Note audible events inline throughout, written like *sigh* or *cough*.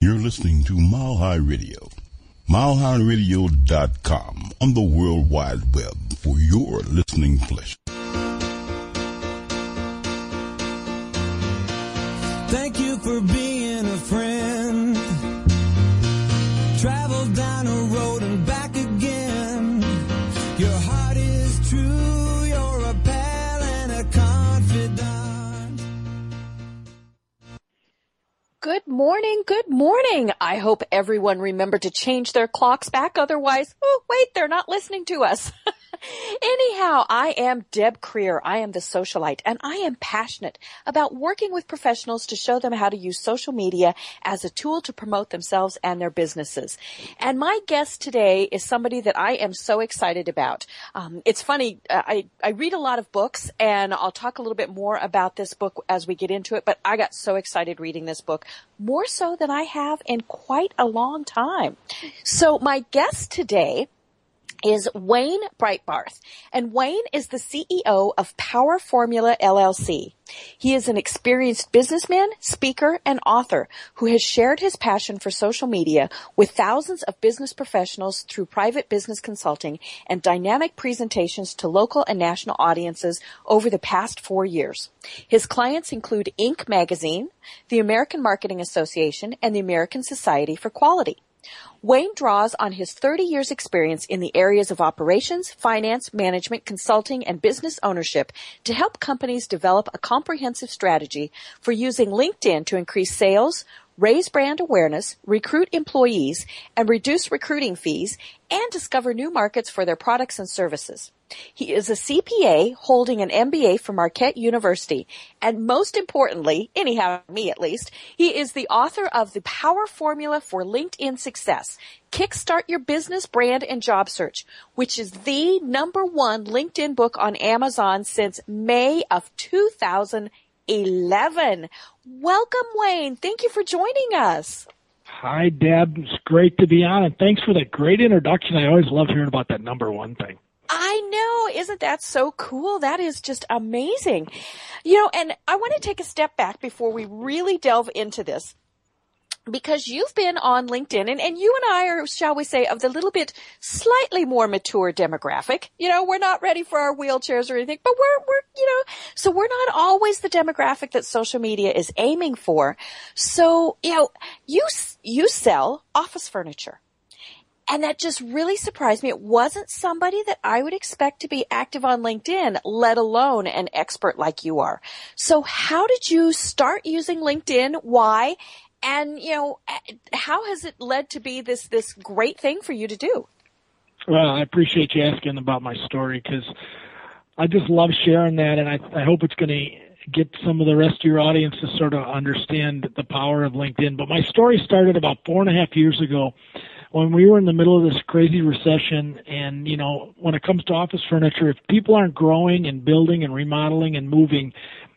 You're listening to Mile High Radio. MileHighRadio.com on the World Wide Web for your listening pleasure. Morning, good morning. I hope everyone remembered to change their clocks back. Otherwise, oh, wait, they're not listening to us. *laughs* Anyhow, I am Deb Creer. I am the socialite and I am passionate about working with professionals to show them how to use social media as a tool to promote themselves and their businesses. And my guest today is somebody that I am so excited about. Um, it's funny. uh, I, I read a lot of books and I'll talk a little bit more about this book as we get into it, but I got so excited reading this book more so than I have in quite a long time. So my guest today is Wayne Breitbarth. And Wayne is the CEO of Power Formula LLC. He is an experienced businessman, speaker, and author who has shared his passion for social media with thousands of business professionals through private business consulting and dynamic presentations to local and national audiences over the past four years. His clients include Inc. magazine, the American Marketing Association, and the American Society for Quality. Wayne draws on his 30 years experience in the areas of operations, finance, management, consulting, and business ownership to help companies develop a comprehensive strategy for using LinkedIn to increase sales, raise brand awareness, recruit employees, and reduce recruiting fees, and discover new markets for their products and services. He is a CPA holding an MBA from Marquette University. And most importantly, anyhow, me at least, he is the author of The Power Formula for LinkedIn Success. Kickstart your business, brand, and job search, which is the number one LinkedIn book on Amazon since May of 2011. Welcome, Wayne. Thank you for joining us. Hi, Deb. It's great to be on, and thanks for that great introduction. I always love hearing about that number one thing. I know. Isn't that so cool? That is just amazing. You know, and I want to take a step back before we really delve into this. Because you've been on LinkedIn and, and you and I are, shall we say, of the little bit slightly more mature demographic. You know, we're not ready for our wheelchairs or anything, but we're, we're, you know, so we're not always the demographic that social media is aiming for. So, you know, you, you sell office furniture. And that just really surprised me. It wasn't somebody that I would expect to be active on LinkedIn, let alone an expert like you are. So how did you start using LinkedIn? Why? And, you know, how has it led to be this, this great thing for you to do? Well, I appreciate you asking about my story because I just love sharing that, and I, I hope it's going to get some of the rest of your audience to sort of understand the power of LinkedIn. But my story started about four and a half years ago when we were in the middle of this crazy recession. And, you know, when it comes to office furniture, if people aren't growing and building and remodeling and moving,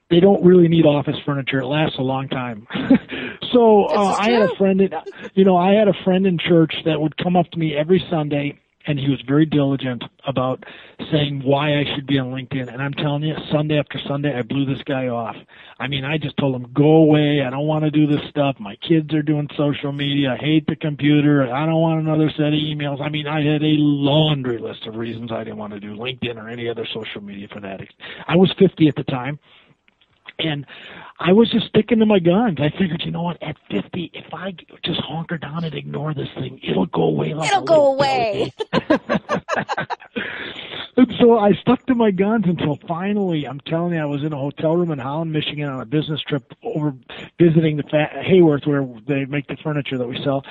they don't really need office furniture. It lasts a long time. *laughs* so uh, I had a friend, in, you know, I had a friend in church that would come up to me every Sunday, and he was very diligent about saying why I should be on LinkedIn. And I'm telling you, Sunday after Sunday, I blew this guy off. I mean, I just told him, go away. I don't want to do this stuff. My kids are doing social media. I hate the computer. I don't want another set of emails. I mean, I had a laundry list of reasons I didn't want to do LinkedIn or any other social media for that. I was 50 at the time. And I was just sticking to my guns. I figured, you know what? At 50, if I just honker down and ignore this thing, it'll go away. Like It'll go away. *laughs* and so I stuck to my guns until finally, I'm telling you, I was in a hotel room in Holland, Michigan on a business trip over visiting the fa- Haworth where they make the furniture that we sell.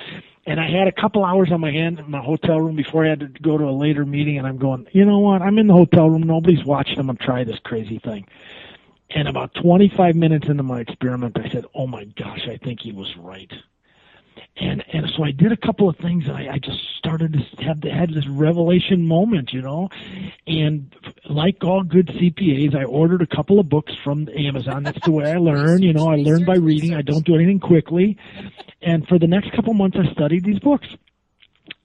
And I had a couple hours on my hand in my hotel room before I had to go to a later meeting. And I'm going, you know what? I'm in the hotel room. Nobody's watching. I'm to try this crazy thing. And about 25 minutes into my experiment, I said, "Oh my gosh, I think he was right." And and so I did a couple of things, and I, I just started to have the, had this revelation moment, you know. And like all good CPAs, I ordered a couple of books from Amazon. That's the way I learn, you know. I learn by reading. I don't do anything quickly. And for the next couple months, I studied these books.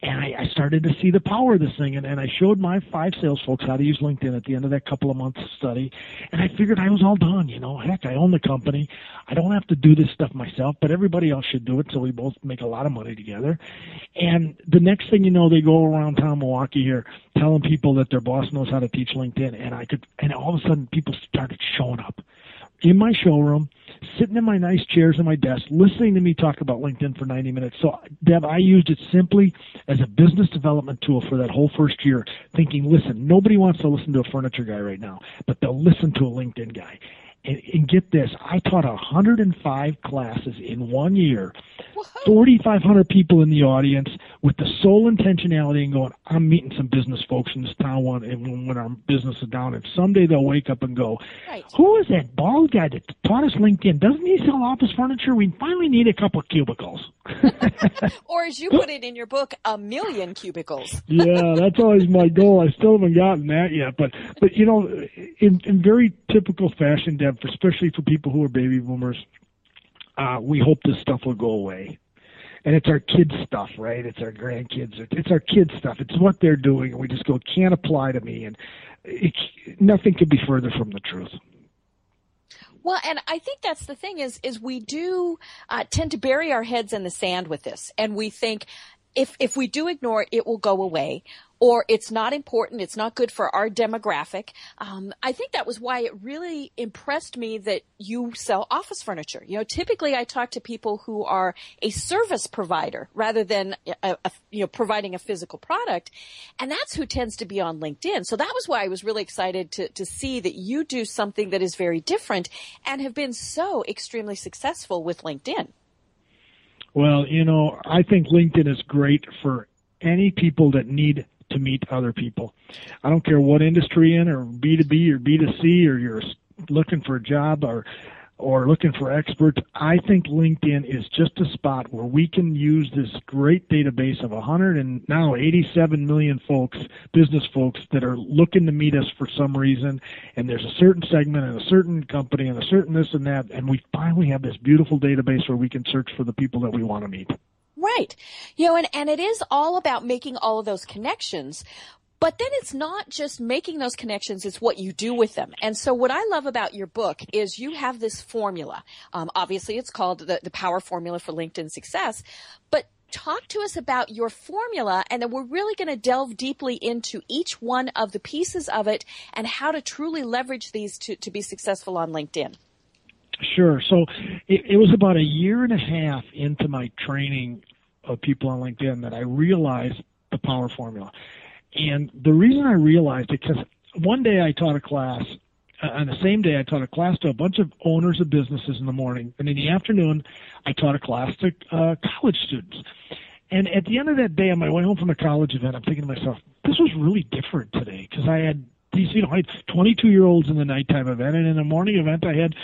And I, I started to see the power of this thing and, and I showed my five sales folks how to use LinkedIn at the end of that couple of months study and I figured I was all done, you know, heck, I own the company. I don't have to do this stuff myself, but everybody else should do it so we both make a lot of money together. And the next thing you know, they go around town Milwaukee here telling people that their boss knows how to teach LinkedIn and I could, and all of a sudden people started showing up in my showroom, sitting in my nice chairs and my desk, listening to me talk about LinkedIn for 90 minutes. So, Deb, I used it simply as a business development tool for that whole first year, thinking, listen, nobody wants to listen to a furniture guy right now, but they'll listen to a LinkedIn guy. And, and get this, I taught 105 classes in one year, 4,500 people in the audience with the sole intentionality and going, I'm meeting some business folks in this town when, when our business is down, and someday they'll wake up and go, Right. Who is that bald guy that taught us LinkedIn? Doesn't he sell office furniture? We finally need a couple of cubicles. *laughs* Or as you put it in your book, a million cubicles. *laughs* yeah, that's always my goal. I still haven't gotten that yet, but but you know, in in very typical fashion, Deb, especially for people who are baby boomers, uh, we hope this stuff will go away. And it's our kids' stuff, right? It's our grandkids. It's our kids' stuff. It's what they're doing, and we just go, can't apply to me, and it, nothing could be further from the truth. Well, and I think that's the thing is, is we do uh, tend to bury our heads in the sand with this, and we think if if we do ignore it, it will go away, or it's not important, it's not good for our demographic. Um, I think that was why it really impressed me that you sell office furniture. You know, typically I talk to people who are a service provider rather than a, a, you know providing a physical product, and that's who tends to be on LinkedIn. So that was why I was really excited to to see that you do something that is very different and have been so extremely successful with LinkedIn. Well, you know, I think LinkedIn is great for any people that need to meet other people. I don't care what industry in or B2B or B2C or you're looking for a job or or looking for experts, I think LinkedIn is just a spot where we can use this great database of 100 and now 87 million folks, business folks that are looking to meet us for some reason. And there's a certain segment and a certain company and a certain this and that. And we finally have this beautiful database where we can search for the people that we want to meet. Right. You know, and, and it is all about making all of those connections. But then it's not just making those connections, it's what you do with them. And so what I love about your book is you have this formula. Um, obviously it's called the, the power formula for LinkedIn success, but talk to us about your formula and then we're really going to delve deeply into each one of the pieces of it and how to truly leverage these to, to be successful on LinkedIn. Sure. So it, it was about a year and a half into my training of people on LinkedIn that I realized the power formula. And the reason I realized it, because one day I taught a class, uh, on the same day I taught a class to a bunch of owners of businesses in the morning, and in the afternoon I taught a class to uh, college students. And at the end of that day, on my way home from a college event, I'm thinking to myself, this was really different today because I had these, you know, I had 22 year olds in the nighttime event, and in the morning event, I had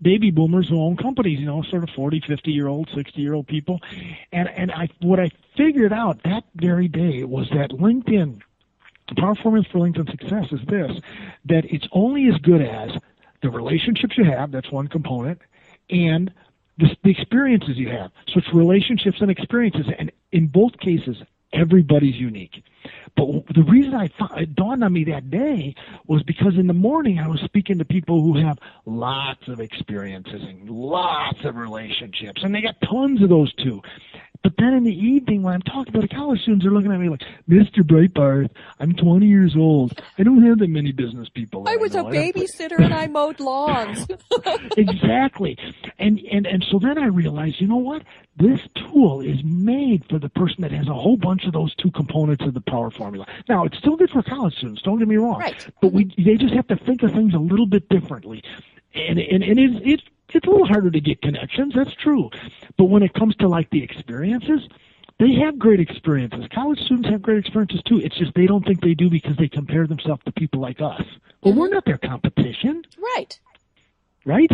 baby boomers who own companies, you know, sort of 40, 50 year old, 60 year old people. And, and I, what I figured out that very day was that LinkedIn, the power formula for LinkedIn success is this, that it's only as good as the relationships you have, that's one component, and the, the experiences you have. So it's relationships and experiences. And in both cases, everybody's unique. But the reason I thought, it dawned on me that day was because in the morning I was speaking to people who have lots of experiences and lots of relationships, and they got tons of those too. But then in the evening, when I'm talking to the college students, they're looking at me like, Mr. Breitbarth, I'm 20 years old. I don't have that many business people. I was a. I have- babysitter and *laughs* I mowed lawns. *laughs* exactly. And, and, and so then I realized, you know what? This tool is made for the person that has a whole bunch of those two components of the power formula. Now, it's still good for college students, don't get me wrong. Right. But we, they just have to think of things a little bit differently. And, and, and it's, it's, it's a little harder to get connections, that's true. But when it comes to like the experiences, they have great experiences. College students have great experiences too. It's just they don't think they do because they compare themselves to people like us. Well, we're not their competition right. right?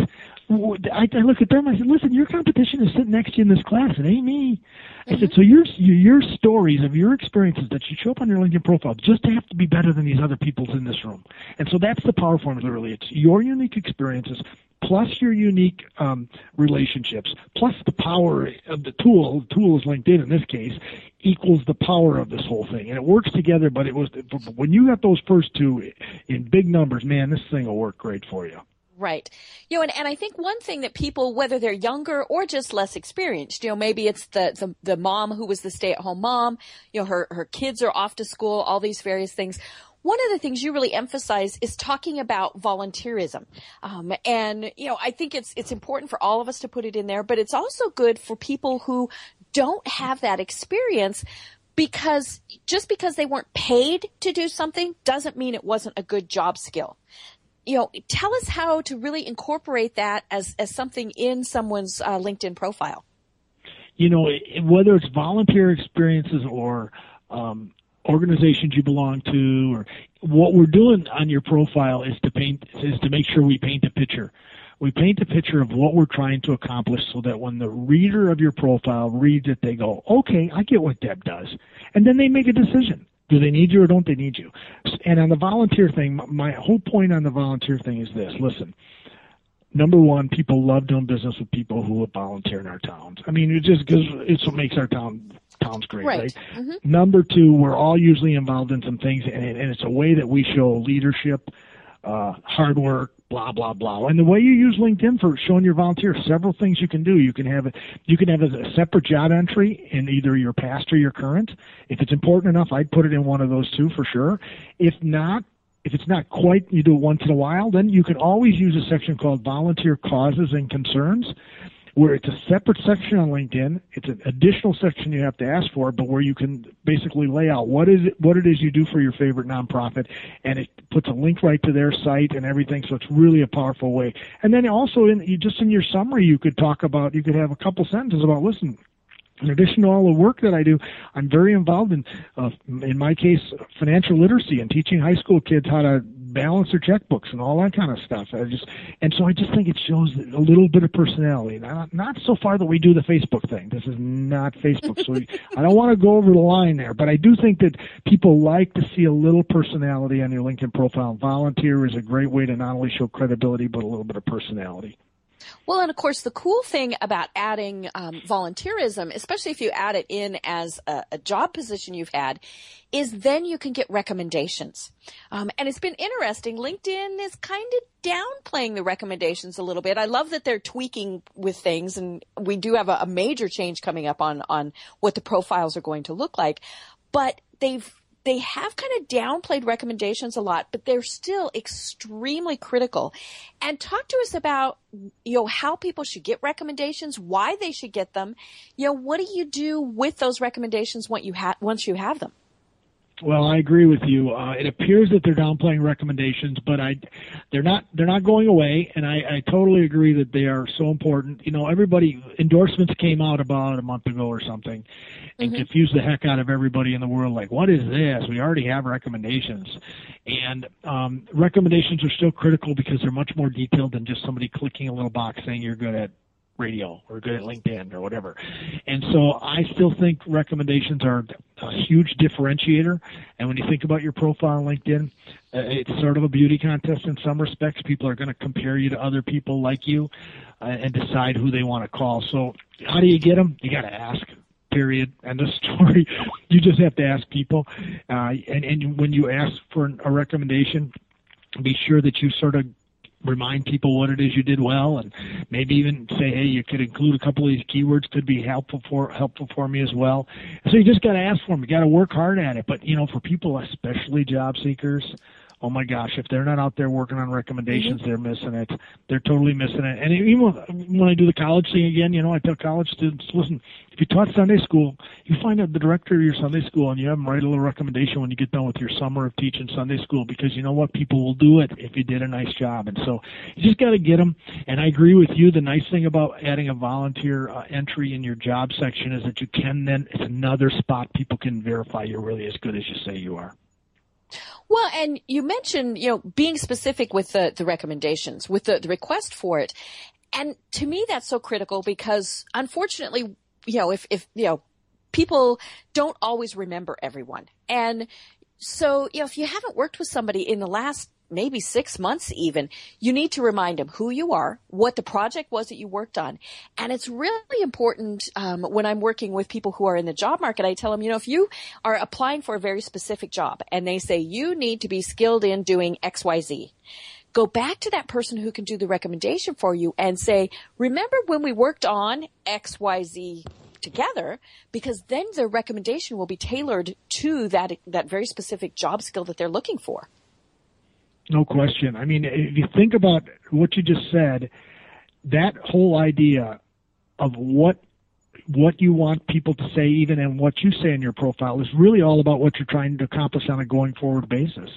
I, I look at them. I said, "Listen, your competition is sitting next to you in this class. It ain't me." I said, "So your your stories of your experiences that you show up on your LinkedIn profile just have to be better than these other people's in this room." And so that's the power formula. Really, it's your unique experiences plus your unique um, relationships plus the power of the tool. The tool is LinkedIn in this case equals the power of this whole thing, and it works together. But it was when you got those first two in big numbers, man, this thing will work great for you. Right. You know, and, and I think one thing that people, whether they're younger or just less experienced, you know, maybe it's the, the, the mom who was the stay at home mom, you know, her, her kids are off to school, all these various things. One of the things you really emphasize is talking about volunteerism. Um, and, you know, I think it's, it's important for all of us to put it in there, but it's also good for people who don't have that experience because just because they weren't paid to do something doesn't mean it wasn't a good job skill you know, tell us how to really incorporate that as, as something in someone's uh, LinkedIn profile. You know, whether it's volunteer experiences or um, organizations you belong to, or what we're doing on your profile is to paint is to make sure we paint a picture. We paint a picture of what we're trying to accomplish so that when the reader of your profile reads it, they go, okay, I get what Deb does. And then they make a decision do they need you or don't they need you? And on the volunteer thing, my whole point on the volunteer thing is this. Listen, number one, people love doing business with people who volunteer in our towns. I mean, it just because it's what makes our town towns great, right? right? Mm-hmm. Number two, we're all usually involved in some things, and, and it's a way that we show leadership, uh, hard work, blah blah blah. And the way you use LinkedIn for showing your volunteers, several things you can do. You can have it. You can have a separate job entry in either your past or your current. If it's important enough, I'd put it in one of those two for sure. If not, if it's not quite, you do it once in a while. Then you can always use a section called volunteer causes and concerns where it's a separate section on LinkedIn. It's an additional section you have to ask for, but where you can basically lay out what is it, what it is you do for your favorite nonprofit, and it puts a link right to their site and everything. So it's really a powerful way. And then also in just in your summary, you could talk about, you could have a couple sentences about, listen, in addition to all the work that I do, I'm very involved in, uh, in my case, financial literacy and teaching high school kids how to balance their checkbooks and all that kind of stuff. I just, and so I just think it shows a little bit of personality. Not, not so far that we do the Facebook thing. This is not Facebook, so we, *laughs* I don't want to go over the line there. But I do think that people like to see a little personality on your LinkedIn profile. Volunteer is a great way to not only show credibility but a little bit of personality. Well, and of course, the cool thing about adding um, volunteerism, especially if you add it in as a, a, job position you've had, is then you can get recommendations. Um, and it's been interesting. LinkedIn is kind of downplaying the recommendations a little bit. I love that they're tweaking with things, and we do have a, a major change coming up on on what the profiles are going to look like. But they've they have kind of downplayed recommendations a lot, but they're still extremely critical. And talk to us about, you know, how people should get recommendations, why they should get them. You know, what do you do with those recommendations once you have, once you have them? Well, I agree with you. Uh, it appears that they're downplaying recommendations, but I, they're not. They're not going away, and I, I totally agree that they are so important. You know, everybody endorsements came out about a month ago or something, and mm-hmm. confused the heck out of everybody in the world. Like, what is this? We already have recommendations, and um, recommendations are still critical because they're much more detailed than just somebody clicking a little box saying you're good at radio or good at LinkedIn or whatever. And so I still think recommendations are a huge differentiator. And when you think about your profile on LinkedIn, uh, it's sort of a beauty contest in some respects. People are going to compare you to other people like you uh, and decide who they want to call. So how do you get them? You got to ask. Period. End of *laughs* story. you just have to ask people, uh, and and when you ask for a recommendation, be sure that you sort of remind people what it is you did well and maybe even say hey you could include a couple of these keywords could be helpful for helpful for me as well. So you just got to ask for them you got to work hard at it. But you know for people especially job seekers oh my gosh, if they're not out there working on recommendations, mm-hmm. they're missing it. They're totally missing it. And even when I do the college thing again, you know, I tell college students, listen, if you taught Sunday school, you find out the director of your Sunday school and you have them write a little recommendation when you get done with your summer of teaching Sunday school because you know what? People will do it if you did a nice job. And so you just got to get them. And I agree with you. The nice thing about adding a volunteer uh, entry in your job section is that you can then, it's another spot people can verify you're really as good as you say you are. Well, and you mentioned, you know, being specific with the, the recommendations, with the, the request for it. And to me, that's so critical because unfortunately, you know, if, if, you know, people don't always remember everyone. And so, you know, if you haven't worked with somebody in the last maybe six months even, you need to remind them who you are, what the project was that you worked on. And it's really important um, when I'm working with people who are in the job market. I tell them, you know, if you are applying for a very specific job and they say you need to be skilled in doing X, Y, Z, go back to that person who can do the recommendation for you and say, remember when we worked on X, Y, Z together because then the recommendation will be tailored to that that very specific job skill that they're looking for. No question. I mean, if you think about what you just said, that whole idea of what what you want people to say, even and what you say in your profile, is really all about what you're trying to accomplish on a going forward basis.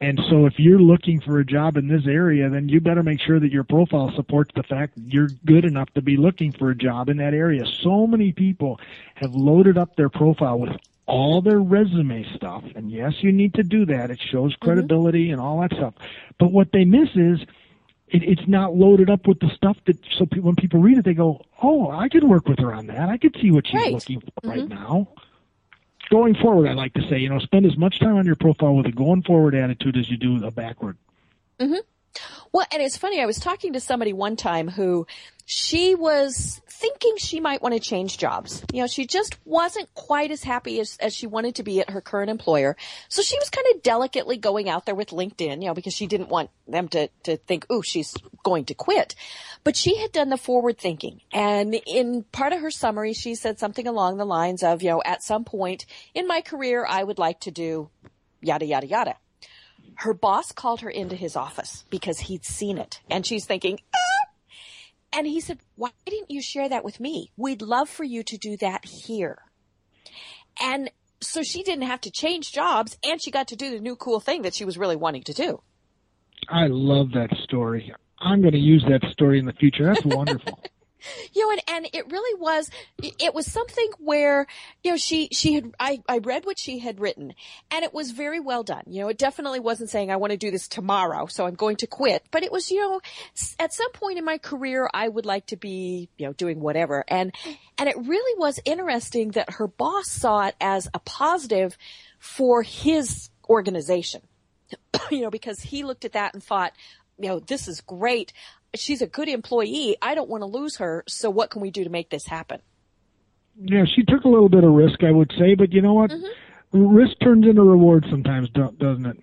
And so if you're looking for a job in this area, then you better make sure that your profile supports the fact that you're good enough to be looking for a job in that area. So many people have loaded up their profile with all their resume stuff. And yes, you need to do that. It shows mm-hmm. credibility mm-hmm. and all that stuff. But what they miss is it, it's not loaded up with the stuff that so people, when people read it, they go, "Oh, I could work with her on that. I could see what she's right. looking for mm-hmm. right now." Going forward, I like to say, you know, spend as much time on your profile with a going forward attitude as you do a backward. Mm-hmm. Well, and it's funny. I was talking to somebody one time who she was thinking she might want to change jobs. You know, she just wasn't quite as happy as, as she wanted to be at her current employer. So she was kind of delicately going out there with LinkedIn, you know, because she didn't want them to, to think, oh, she's going to quit. But she had done the forward thinking. And in part of her summary, she said something along the lines of, you know, at some point in my career, I would like to do yada, yada, yada. Her boss called her into his office because he'd seen it. And she's thinking, ah, and he said, why didn't you share that with me? We'd love for you to do that here. And so she didn't have to change jobs and she got to do the new cool thing that she was really wanting to do. I love that story. I'm going to use that story in the future. That's wonderful. *laughs* *laughs* you know, and, and it really was, it was something where, you know, she, she had, I, I read what she had written and it was very well done. You know, it definitely wasn't saying I want to do this tomorrow, so I'm going to quit, but it was, you know, at some point in my career, I would like to be, you know, doing whatever. And, and it really was interesting that her boss saw it as a positive for his organization. *coughs* you know, because he looked at that and thought, you know, this is great she's a good employee. I don't want to lose her. So what can we do to make this happen? Yeah, she took a little bit of risk, I would say, but you know what? Mm-hmm. Risk turns into reward sometimes, doesn't it?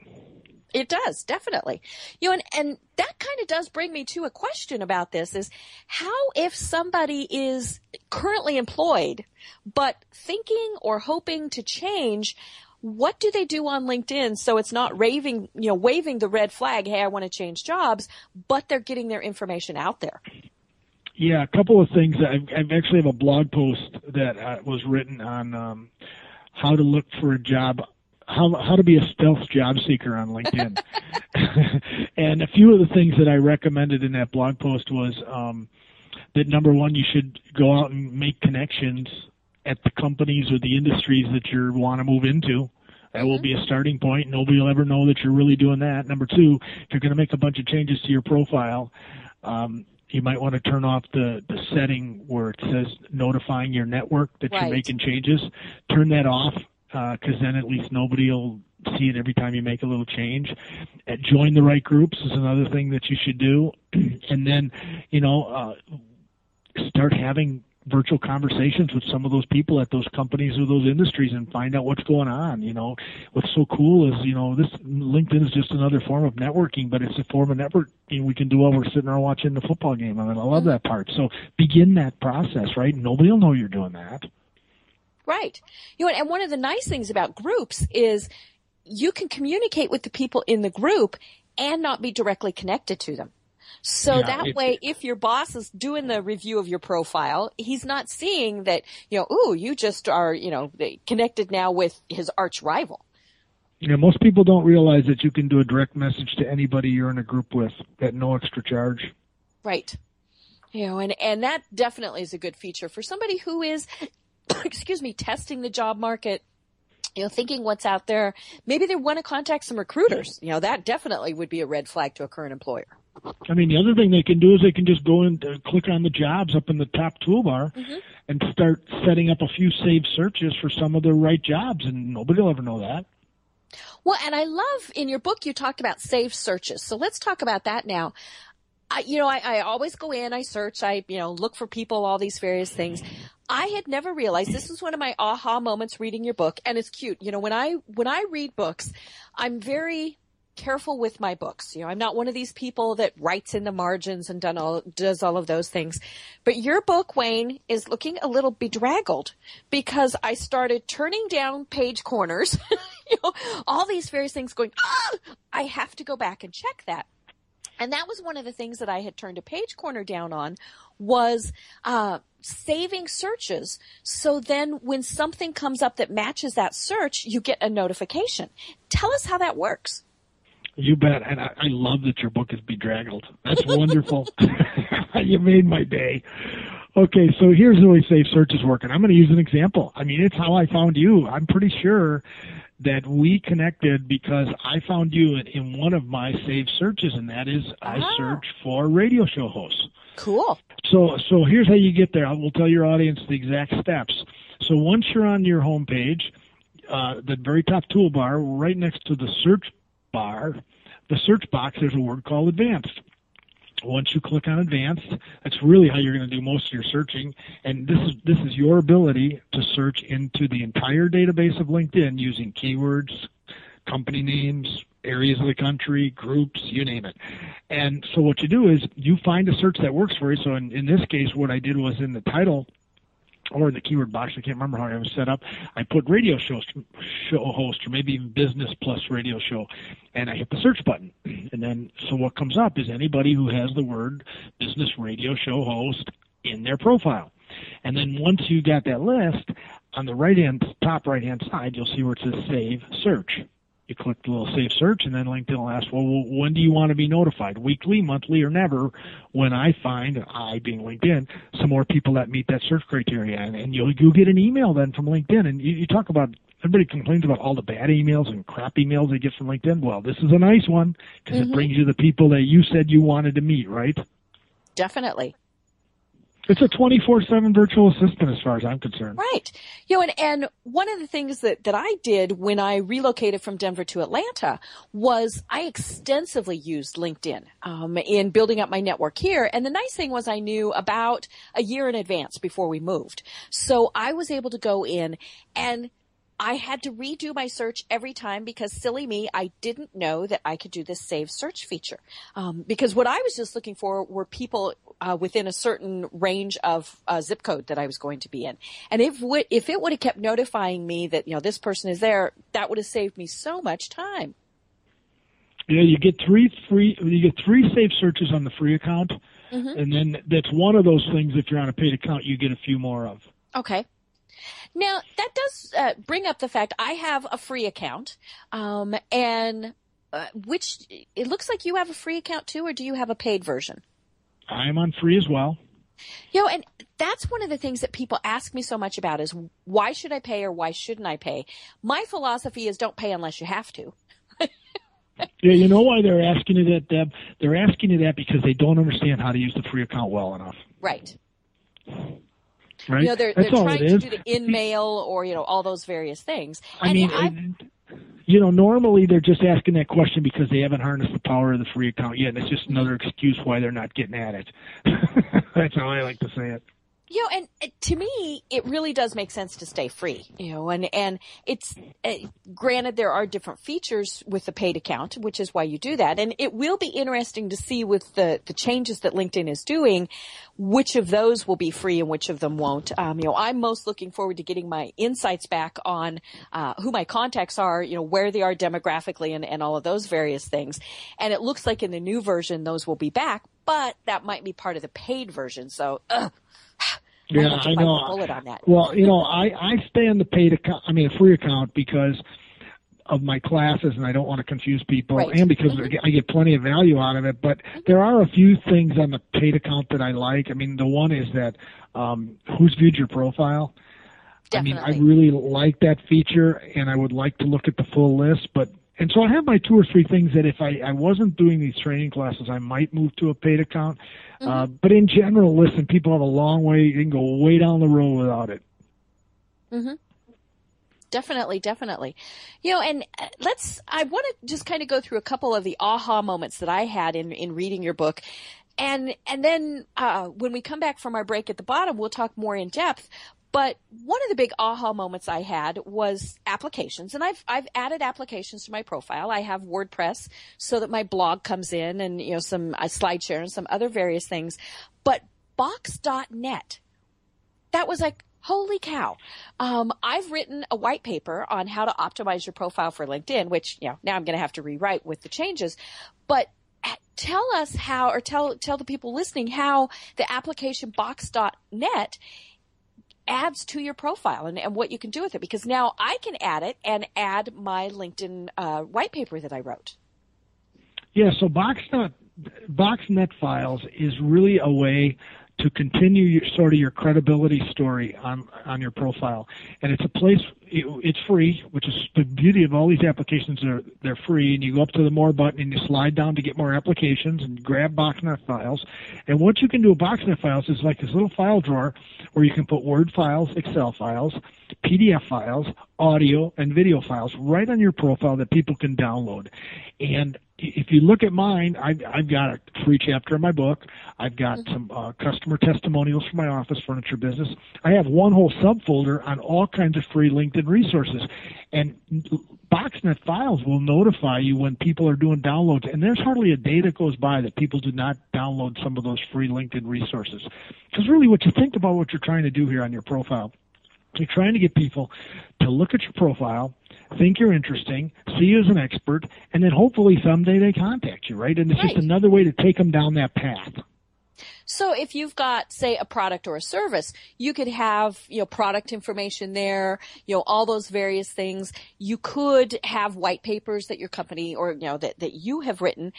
It does, definitely. You know, and, and that kind of does bring me to a question about this is how if somebody is currently employed, but thinking or hoping to change, what do they do on LinkedIn so it's not raving, you know, waving the red flag, hey, I want to change jobs, but they're getting their information out there? Yeah, a couple of things. I, I actually have a blog post that uh, was written on um, how to look for a job, how how to be a stealth job seeker on LinkedIn. *laughs* *laughs* and a few of the things that I recommended in that blog post was um, that number one, you should go out and make connections at the companies or the industries that you want to move into. That will be a starting point. Nobody will ever know that you're really doing that. Number two, if you're going to make a bunch of changes to your profile, um, you might want to turn off the, the setting where it says notifying your network that right. you're making changes. Turn that off because uh, then at least nobody will see it every time you make a little change. Uh, join the right groups is another thing that you should do, *clears throat* and then you know uh, start having virtual conversations with some of those people at those companies or those industries and find out what's going on. You know, what's so cool is, you know, this LinkedIn is just another form of networking, but it's a form of networking we can do while we're sitting around watching the football game. I mean, I love that part. So begin that process, right? Nobody will know you're doing that. Right. You know, and one of the nice things about groups is you can communicate with the people in the group and not be directly connected to them. So yeah, that way, if your boss is doing the review of your profile, he's not seeing that, you know, ooh, you just are, you know, connected now with his arch rival. Yeah, most people don't realize that you can do a direct message to anybody you're in a group with at no extra charge. Right. You know, and, and that definitely is a good feature for somebody who is, *coughs* excuse me, testing the job market you know, thinking what's out there. Maybe they want to contact some recruiters. You know, that definitely would be a red flag to a current employer. I mean, the other thing they can do is they can just go and uh, click on the jobs up in the top toolbar mm-hmm. and start setting up a few saved searches for some of the right jobs, and nobody will ever know that. Well, and I love in your book you talked about saved searches. So let's talk about that now. I, you know, I, I always go in, I search, I, you know, look for people, all these various things. I had never realized this was one of my aha moments reading your book and it's cute. You know, when I, when I read books, I'm very careful with my books. You know, I'm not one of these people that writes in the margins and done all, does all of those things. But your book, Wayne, is looking a little bedraggled because I started turning down page corners, *laughs* you know, all these various things going, ah, I have to go back and check that. And that was one of the things that I had turned a page corner down on was, uh, saving searches. So then when something comes up that matches that search, you get a notification. Tell us how that works. You bet. And I, I love that your book is bedraggled. That's wonderful. *laughs* you made my day. Okay, so here's the way Saved Searches work, and I'm going to use an example. I mean, it's how I found you. I'm pretty sure that we connected because I found you in, in one of my saved searches, and that is I Ah. search for radio show hosts. Cool. So, so here's how you get there. I will tell your audience the exact steps. So once you're on your homepage, uh, the very top toolbar, right next to the search bar, the search box, there's a word called advanced. Once you click on advanced, that's really how you're going to do most of your searching. And this is this is your ability to search into the entire database of LinkedIn using keywords, company names, areas of the country, groups, you name it. And so what you do is you find a search that works for you. So in, in this case, what I did was in the title or in the keyword box, I can't remember how it was set up. I put radio show, show host or maybe even business plus radio show and I hit the search button. *clears throat* And then, so what comes up is anybody who has the word business radio show host in their profile. And then once you got that list, on the right hand, top right hand side, you'll see where it says save search. You click the little save search and then LinkedIn will ask, well, when do you want to be notified? Weekly, monthly, or never? When I find, I being LinkedIn, some more people that meet that search criteria. And, and you'll, you'll get an email then from LinkedIn. And you, you talk about, everybody complains about all the bad emails and crap emails they get from LinkedIn. Well, this is a nice one because it mm-hmm. brings you the people that you said you wanted to meet, right? Definitely. It's a 24-7 virtual assistant as far as I'm concerned. Right. You know, and, and one of the things that, that I did when I relocated from Denver to Atlanta was I extensively used LinkedIn um, in building up my network here. And the nice thing was I knew about a year in advance before we moved. So I was able to go in and I had to redo my search every time because silly me, I didn't know that I could do this save search feature. Um, because what I was just looking for were people uh, within a certain range of uh, zip code that I was going to be in. And if w- if it would have kept notifying me that you know this person is there, that would have saved me so much time. Yeah, you get three free. You get three safe searches on the free account, and then that's one of those things. If you're on a paid account, you get a few more of. Okay. Now that does uh, bring up the fact I have a free account, um, and uh, which it looks like you have a free account too, or do you have a paid version? I'm on free as well. You know, and that's one of the things that people ask me so much about is why should I pay or why shouldn't I pay? My philosophy is don't pay unless you have to. *laughs* Yeah, you know why they're asking you that, Deb? They're asking you that because they don't understand how to use the free account well enough, Right. Right? You know, they're, That's they're trying to do the in mail or, you know, all those various things. I and mean, I- you know, normally they're just asking that question because they haven't harnessed the power of the free account yet, and it's just another excuse why they're not getting at it. *laughs* That's how I like to say it. You know, and uh, to me, it really does make sense to stay free, you know, and, and it's, uh, granted there are different features with the paid account, which is why you do that. And it will be interesting to see with the, the changes that LinkedIn is doing, which of those will be free and which of them won't. Um, you know, I'm most looking forward to getting my insights back on, uh, who my contacts are, you know, where they are demographically and, and all of those various things. And it looks like in the new version, those will be back, but that might be part of the paid version. So, ugh. *sighs* Yeah, I the know. bullet on that. Well, you know, I I stay on the paid account. I mean, a free account because of my classes, and I don't want to confuse people, Right. Mm-hmm. and because I get- I get plenty of value out of it. But there are a few things on the paid account that I like. I mean, the one is that um, who's viewed your profile. Definitely. I mean, I really like that feature, and I would like to look at the full list. But and so I have my two or three things that if I I wasn't doing these training classes, I might move to a paid account. Mm-hmm. Uh, but in general, listen, people have a long way. They can go way down the road without it. Mm-hmm. Definitely, definitely. You know, and uh, let's, I want to just kind of go through a couple of the aha moments that I had in, in reading your book. And, and then, uh, when we come back from our break at the bottom, we'll talk more in depth. But one of the big aha moments I had was applications. And I've, I've added applications to my profile. I have WordPress so that my blog comes in and, you know, some uh, SlideShare and some other various things. But Box.net, that was like, holy cow. Um, I've written a white paper on how to optimize your profile for LinkedIn, which, you know, now I'm going to have to rewrite with the changes. But tell us how, or tell, tell the people listening how the application box.net adds to your profile and, and what you can do with it because now I can add it and add my LinkedIn uh, white paper that I wrote. Yeah, so Box.net BoxNet files is really a way to continue your, sort of your credibility story on on your profile. And it's a place. It, it's free, which is the beauty of all these applications. Are they're free, and you go up to the more button and you slide down to get more applications and grab BoxNet files. And what you can do with BoxNet files is like this little file drawer where you can put Word files, Excel files, PDF files, audio, and video files right on your profile that people can download. And if you look at mine, I've, I've got a free chapter in my book. I've got mm-hmm. some uh, customer testimonials from my office furniture business. I have one whole subfolder on all kinds of free LinkedIn resources. And BoxNet files will notify you when people are doing downloads. And there's hardly a day that goes by that people do not download some of those free LinkedIn resources. Because really what you think about what you're trying to do here on your profile, you're trying to get people to look at your profile, think you're interesting, see you as an expert, and then hopefully someday they contact you, right? And it's right. just another way to take them down that path. So if you've got, say, a product or a service, you could have, you know, product information there, you know, all those various things. You could have white papers that your company or, you know, that, that you have written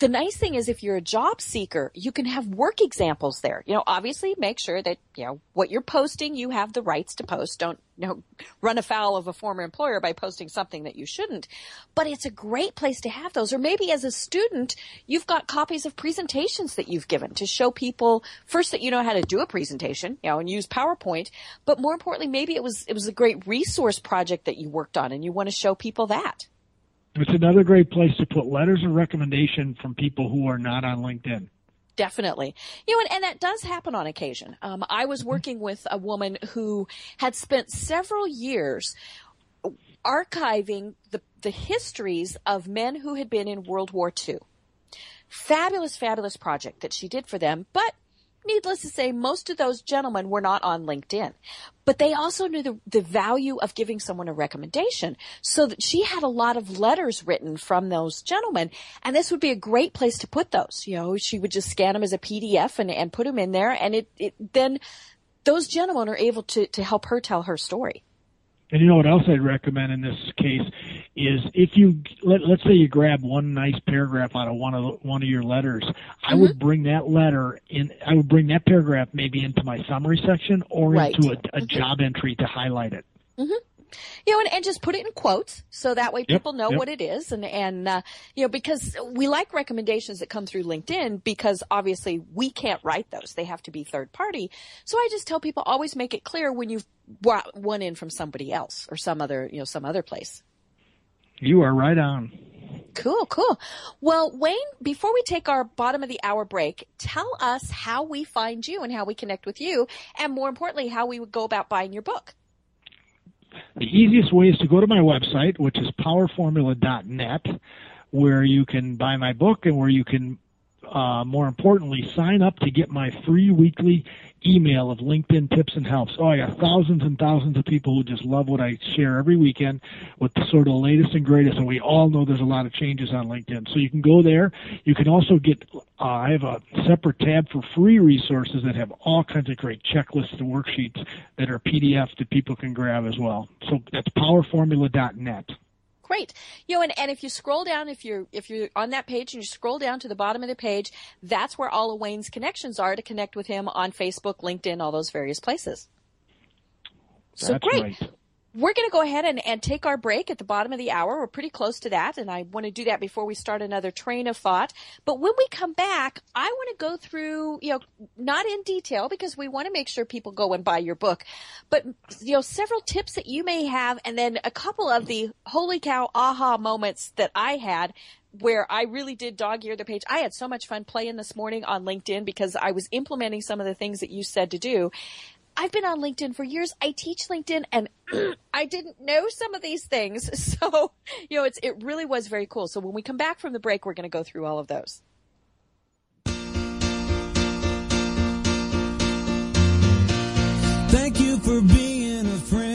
the nice thing is if you're a job seeker, you can have work examples there. You know, obviously make sure that, you know, what you're posting, you have the rights to post. Don't, you know, *laughs* run afoul of a former employer by posting something that you shouldn't. But it's a great place to have those. Or maybe as a student, you've got copies of presentations that you've given to show people first that you know how to do a presentation, you know, and use PowerPoint. But more importantly, maybe it was, it was a great resource project that you worked on and you want to show people that. It's another great place to put letters of recommendation from people who are not on LinkedIn. Definitely. You know, and, and that does happen on occasion. Um, I was mm-hmm. working with a woman who had spent several years archiving the, the histories of men who had been in World War II. Fabulous, fabulous project that she did for them, but needless to say, most of those gentlemen were not on LinkedIn, but they also knew the, the value of giving someone a recommendation. So that she had a lot of letters written from those gentlemen, and this would be a great place to put those. You know, she would just scan them as a PDF and, and put them in there, and it, it then those gentlemen are able to, to help her tell her story. And you know what else I'd recommend in this case is if you let, let's say you grab one nice paragraph out of one of one of your letters, mm-hmm. I would bring that letter in. I would bring that paragraph maybe into my summary section or right. into a, a mm-hmm. job entry to highlight it. Mm-hmm you know, and, and just put it in quotes so that way people yep, know yep. what it is. And, and, uh, you know, because we like recommendations that come through LinkedIn because obviously we can't write those. They have to be third party. So I just tell people always make it clear when you've brought one in from somebody else or some other, you know, some other place. You are right on. Cool, cool. Well, Wayne, before we take our bottom of the hour break, tell us how we find you and how we connect with you, and more importantly, how we would go about buying your book. The easiest way is to go to my website, which is powerformula.net, where you can buy my book and where you can, uh, more importantly, sign up to get my free weekly email of LinkedIn tips and helps. Oh, I got thousands and thousands of people who just love what I share every weekend with the sort of latest and greatest. And we all know there's a lot of changes on LinkedIn. So you can go there. You can also get, uh, I have a separate tab for free resources that have all kinds of great checklists and worksheets that are PDFs that people can grab as well. So that's powerformula.net great. You know, and, and if you scroll down, if you're, if you're on that page and you scroll down to the bottom of the page, that's where all of Wayne's connections are to connect with him on Facebook, LinkedIn, all those various places. So that's great. Right. We're going to go ahead and, and take our break at the bottom of the hour. We're pretty close to that, and I want to do that before we start another train of thought. But when we come back, I want to go through, you know, not in detail because we want to make sure people go and buy your book, but, you know, several tips that you may have, and then a couple of the holy cow aha moments that I had where I really did dog ear the page. I had so much fun playing this morning on LinkedIn because I was implementing some of the things that you said to do. I've been on LinkedIn for years. I teach LinkedIn and *clears throat* I didn't know some of these things. *laughs* So, you know, it's, it really was very cool. So when we come back from the break, we're going to go through all of those. Thank you for being a friend.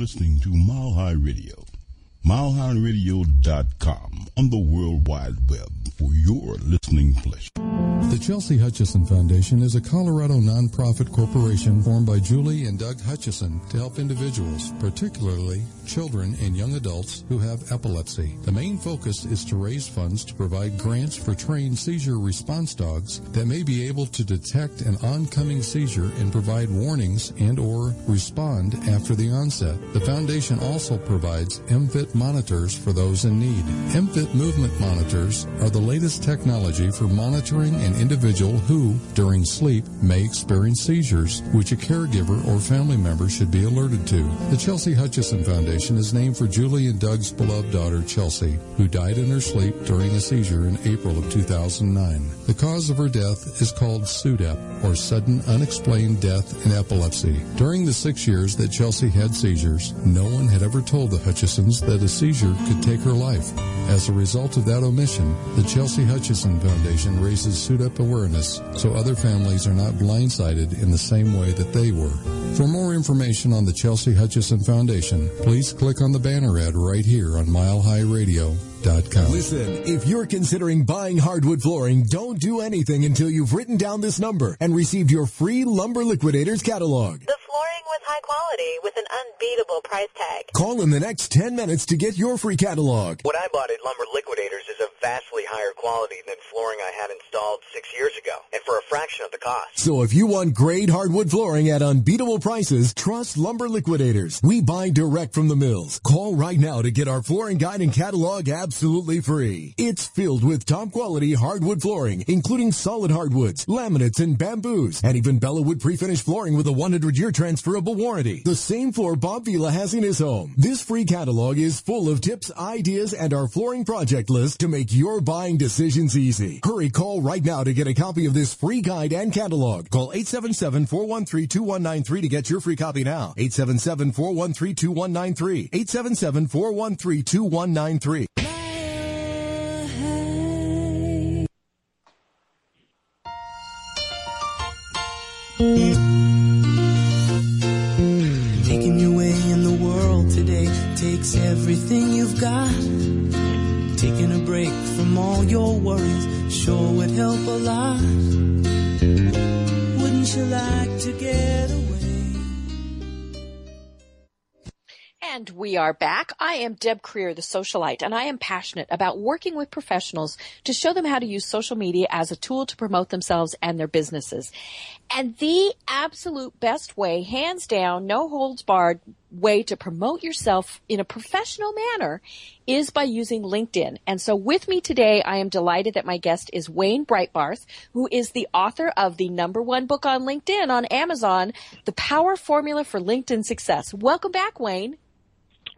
Listening to Mile High Radio. MileHighRadio.com on the World Wide Web for your listening pleasure. The Chelsea Hutchison Foundation is a Colorado nonprofit corporation formed by Julie and Doug Hutchison to help individuals, particularly children and young adults who have epilepsy. The main focus is to raise funds to provide grants for trained seizure response dogs that may be able to detect an oncoming seizure and provide warnings and or respond after the onset. The foundation also provides Emfit monitors for those in need. Emfit movement monitors are the latest technology for monitoring an individual who, during sleep, may experience seizures, which a caregiver or family member should be alerted to. The Chelsea Hutchison Foundation is named for Julie and Doug's beloved daughter, Chelsea, who died in her sleep during a seizure in April of 2009. The cause of her death is called SUDEP, or sudden unexplained death in epilepsy. During the six years that Chelsea had seizures, no one had ever told the Hutchisons that a seizure could take her life. As a result of that omission, the Chelsea Hutchison Foundation raises SUDEP awareness so other families are not blindsided in the same way that they were. For more information on the Chelsea Hutchison Foundation, please click on the banner ad right here on MileHighRadio.com. Listen, if you're considering buying hardwood flooring, don't do anything until you've written down this number and received your free Lumber Liquidators catalog. The flooring with high quality with an unbeatable price tag. Call in the next 10 minutes to get your free catalog. What I bought at Lumber Liquidators is of vastly higher quality than flooring I had installed six years ago, and for a fraction of the cost. So if you want great hardwood flooring at unbeatable prices, trust Lumber Liquidators. We buy direct from the mills. Call right now to get our flooring guide and catalog absolutely free. It's filled with top quality hardwood flooring, including solid hardwoods, laminates, and bamboos, and even Bellawood pre-finished flooring with a 100-year transferable warranty. The same floor Bob Vila has in his home. This free catalog is full of tips, ideas, and our flooring project list to make your buying decisions easy. Hurry, call right now to get a copy of this free guide and catalog. Call 877-413-2193 to get your free copy now. 877-413-2193. 877-413-2193. Making takes everything you've got. Taking a break from all your worries sure would help a lot. Wouldn't you like to get away? And we are back. I am Deb Creer, the socialite, and I am passionate about working with professionals to show them how to use social media as a tool to promote themselves and their businesses. And the absolute best way, hands down, no holds barred way to promote yourself in a professional manner is by using LinkedIn. And so with me today, I am delighted that my guest is Wayne Breitbarth, who is the author of the number one book on LinkedIn on Amazon, The Power Formula for LinkedIn Success. Welcome back, Wayne.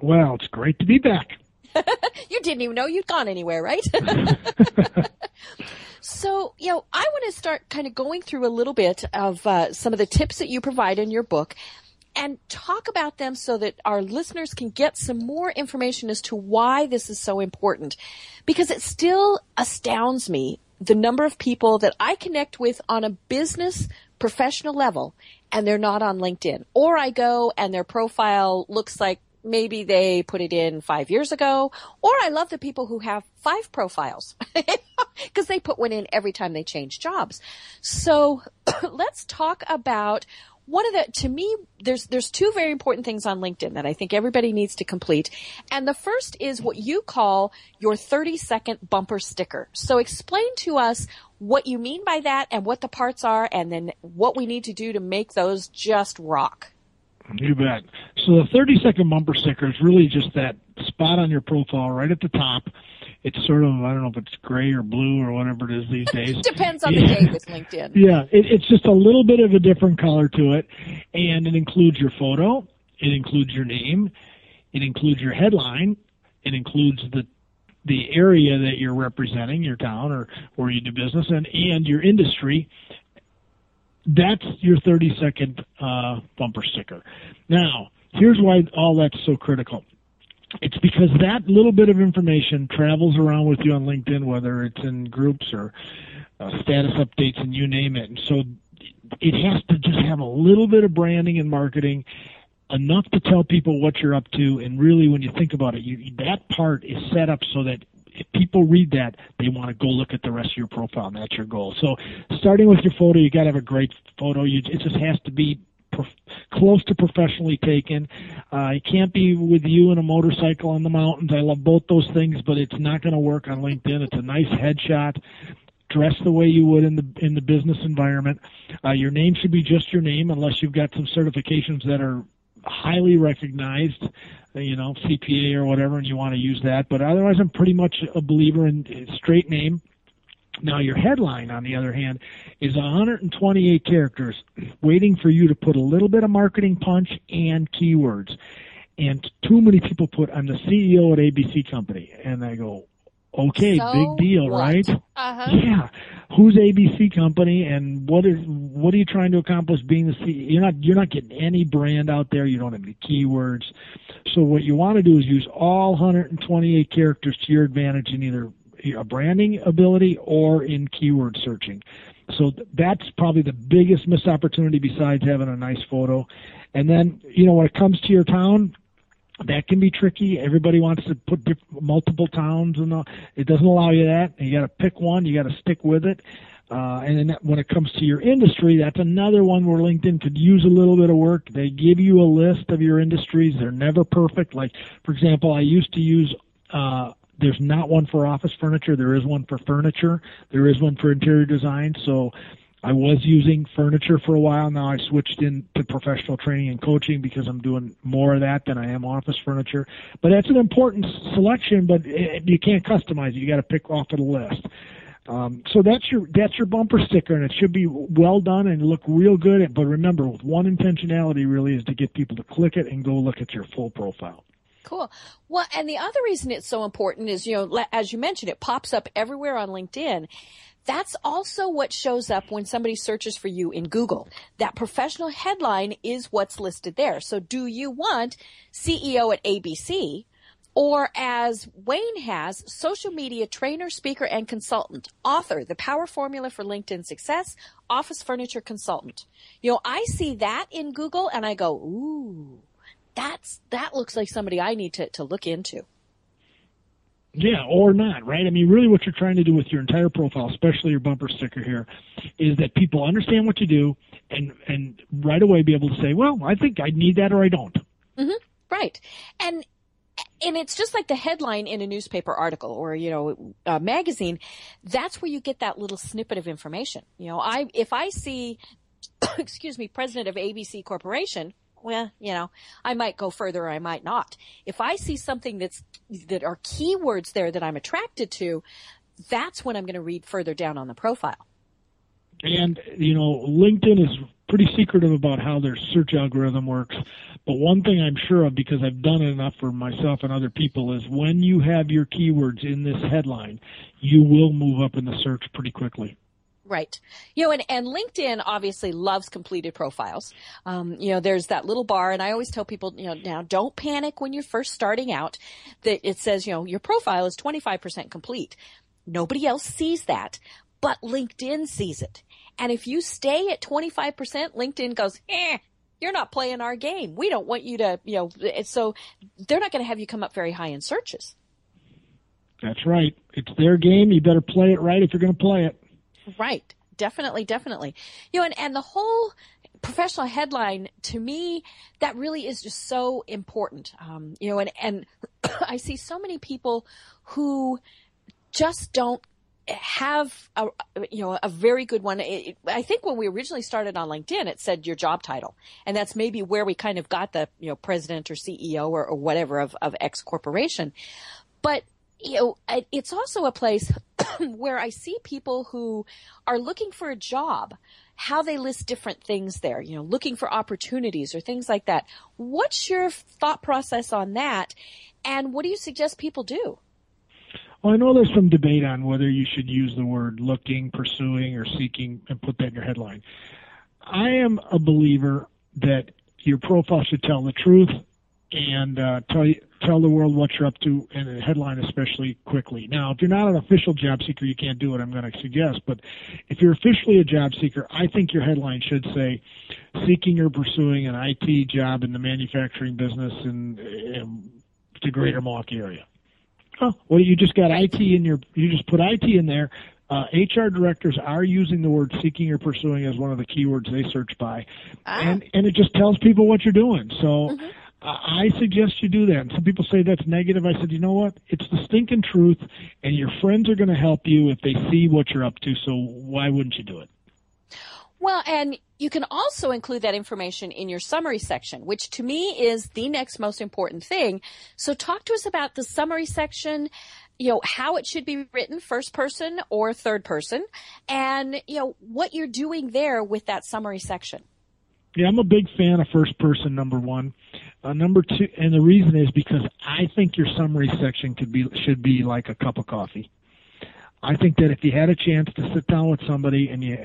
Well, it's great to be back. *laughs* you didn't even know you'd gone anywhere, right? *laughs* so, you know, I want to start kind of going through a little bit of uh, some of the tips that you provide in your book and talk about them so that our listeners can get some more information as to why this is so important. Because it still astounds me the number of people that I connect with on a business professional level and they're not on LinkedIn. Or I go and their profile looks like maybe they put it in five years ago, or I love the people who have five profiles *laughs* because they put one in every time they change jobs. So *clears throat* let's talk about one of the to me there's there's two very important things on LinkedIn that I think everybody needs to complete. And the first is what you call your 30 second bumper sticker. So explain to us what you mean by that and what the parts are and then what we need to do to make those just rock. You bet. So the 30 second bumper sticker is really just that spot on your profile right at the top. It's sort of, I don't know if it's gray or blue or whatever it is these *laughs* days. It depends on the day with LinkedIn. *laughs* Yeah, it, it's just a little bit of a different color to it. And it includes your photo. It includes your name. It includes your headline. It includes the the area that you're representing, your town or where you do business, and and your industry, that's your 30 second uh, bumper sticker. Now, here's why all that's so critical. It's because that little bit of information travels around with you on LinkedIn, whether it's in groups or uh, status updates and you name it. And so it has to just have a little bit of branding and marketing, enough to tell people what you're up to. And really, when you think about it, you, that part is set up so that if people read that, they want to go look at the rest of your profile, and that's your goal. So, starting with your photo, you got to have a great photo. You, it just has to be prof- close to professionally taken. Uh, it can't be with you in a motorcycle on the mountains. I love both those things, but it's not going to work on LinkedIn. It's a nice headshot. Dress the way you would in the in the business environment. Uh, your name should be just your name, unless you've got some certifications that are highly recognized you know, CPA or whatever, and you want to use that. But otherwise, I'm pretty much a believer in straight name. Now, your headline, on the other hand, is 128 characters, waiting for you to put a little bit of marketing punch and keywords. And too many people put, I'm the CEO at ABC Company. And I go, okay, so big deal, what? right? Uh-huh. Yeah. Who's ABC company and what is what are you trying to accomplish being the CEO? You're not you're not getting any brand out there. You don't have any keywords. So what you want to do is use all 128 characters to your advantage in either a branding ability or in keyword searching. So that's probably the biggest missed opportunity besides having a nice photo. And then, you know, when it comes to your town, that can be tricky. Everybody wants to put multiple towns, all. it doesn't allow you that. You got to pick one. You got to stick with it. Uh, and then when it comes to your industry, that's another one where LinkedIn could use a little bit of work. They give you a list of your industries. They're never perfect. Like, for example, I used to use, uh, there's not one for office furniture. There is one for furniture. There is one for interior design. So I was using furniture for a while. Now I switched into professional training and coaching because I'm doing more of that than I am office furniture. But that's an important selection, but it, you can't customize it. You got to pick off of the list. Um, so that's your that's your bumper sticker, and it should be well done and look real good. But remember, with one intentionality, really is to get people to click it and go look at your full profile. Cool. Well, and the other reason it's so important is, you know, as you mentioned, it pops up everywhere on LinkedIn. That's also what shows up when somebody searches for you in Google. That professional headline is what's listed there. So do you want CEO at ABC or as Wayne has, social media trainer, speaker, and consultant, author, the power formula for LinkedIn success, office furniture consultant. You know, I see that in Google and I go, ooh, that's, that looks like somebody I need to, to look into. Yeah, or not, right? I mean, really what you're trying to do with your entire profile, especially your bumper sticker here, is that people understand what you do and, and right away be able to say, well, I think I need that or I don't. Mm-hmm. Right. And and it's just like the headline in a newspaper article or you know a magazine that's where you get that little snippet of information you know i if i see *coughs* excuse me president of abc corporation well you know i might go further or i might not if i see something that's that are keywords there that i'm attracted to that's when i'm going to read further down on the profile and you know linkedin is pretty secretive about how their search algorithm works. But one thing I'm sure of because I've done it enough for myself and other people is when you have your keywords in this headline, you will move up in the search pretty quickly. Right. You know, and, and LinkedIn obviously loves completed profiles. Um, you know, there's that little bar, and I always tell people, you know, now don't panic when you're first starting out. That it says, you know, your profile is 25% complete. Nobody else sees that, but LinkedIn sees it. And if you stay at 25%, LinkedIn goes, eh, you're not playing our game. We don't want you to, you know, so they're not going to have you come up very high in searches. That's right. It's their game. You better play it right if you're going to play it. Right. Definitely, definitely. You know, and, and the whole professional headline to me that really is just so important um, you know and and *coughs* i see so many people who just don't have a you know a very good one it, i think when we originally started on linkedin it said your job title and that's maybe where we kind of got the you know president or ceo or, or whatever of, of x corporation but you know it's also a place *coughs* where i see people who are looking for a job how they list different things there, you know, looking for opportunities or things like that. What's your thought process on that? And what do you suggest people do? Well, I know there's some debate on whether you should use the word looking, pursuing, or seeking and put that in your headline. I am a believer that your profile should tell the truth and uh, tell you, tell the world what you're up to in a headline, especially quickly. Now, if you're not an official job seeker, you can't do what I'm going to suggest. But if you're officially a job seeker, I think your headline should say, "Seeking or pursuing an IT job in the manufacturing business in, in the Greater Milwaukee area." Oh, well, you just got IT in your, you just put IT in there. Uh, HR directors are using the word seeking or pursuing as one of the keywords they search by, ah. and and it just tells people what you're doing. So. Mm-hmm I suggest you do that. And some people say that's negative. I said, you know what? It's the stinking truth, and your friends are going to help you if they see what you're up to. So why wouldn't you do it? Well, and you can also include that information in your summary section, which to me is the next most important thing. So talk to us about the summary section, you know, how it should be written, first person or third person, and, you know, what you're doing there with that summary section. Yeah, I'm a big fan of first person number one. Uh, number two, and the reason is because I think your summary section could be should be like a cup of coffee. I think that if you had a chance to sit down with somebody and you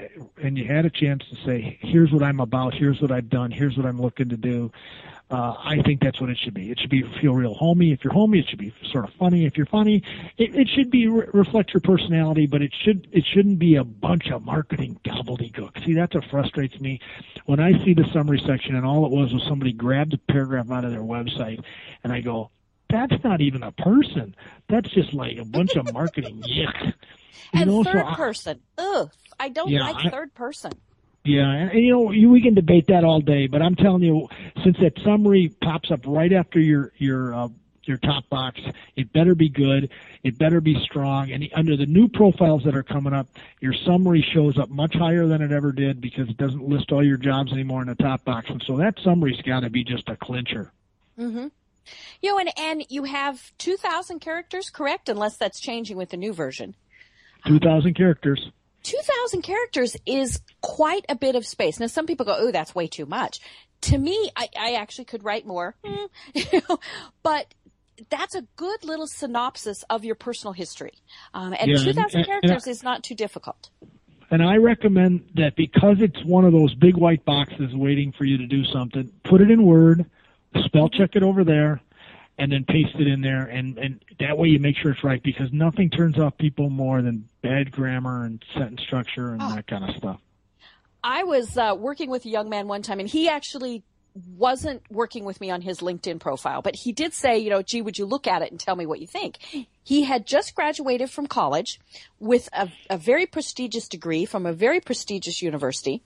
and you had a chance to say, "Here's what I'm about. Here's what I've done. Here's what I'm looking to do," uh, I think that's what it should be. It should be feel real homey. If you're homey, it should be sort of funny. If you're funny, it, it should be re- reflect your personality, but it should it shouldn't be a bunch of marketing gobbledygook. See, that's what frustrates me when I see the summary section and all it was was somebody grabbed a paragraph out of their website, and I go, that's not even a person. That's just like a bunch of marketing *laughs* yuck. You and know, third so person, ugh, I don't yeah, like I, third person. Yeah, and, and you know you, we can debate that all day, but I'm telling you, since that summary pops up right after your your uh, your top box, it better be good. It better be strong. And under the new profiles that are coming up, your summary shows up much higher than it ever did because it doesn't list all your jobs anymore in the top box. And so that summary's got to be just a clincher. Mm-hmm. You know, and, and you have 2,000 characters, correct? Unless that's changing with the new version. 2,000 characters. 2,000 characters is quite a bit of space. Now, some people go, oh, that's way too much. To me, I, I actually could write more, *laughs* but that's a good little synopsis of your personal history. Um, and yeah, 2,000 characters and, is not too difficult. And I recommend that because it's one of those big white boxes waiting for you to do something, put it in Word, spell check it over there, and then paste it in there and and that way you make sure it's right because nothing turns off people more than bad grammar and sentence structure and oh. that kind of stuff i was uh, working with a young man one time and he actually wasn't working with me on his LinkedIn profile, but he did say, you know, gee, would you look at it and tell me what you think? He had just graduated from college with a, a very prestigious degree from a very prestigious university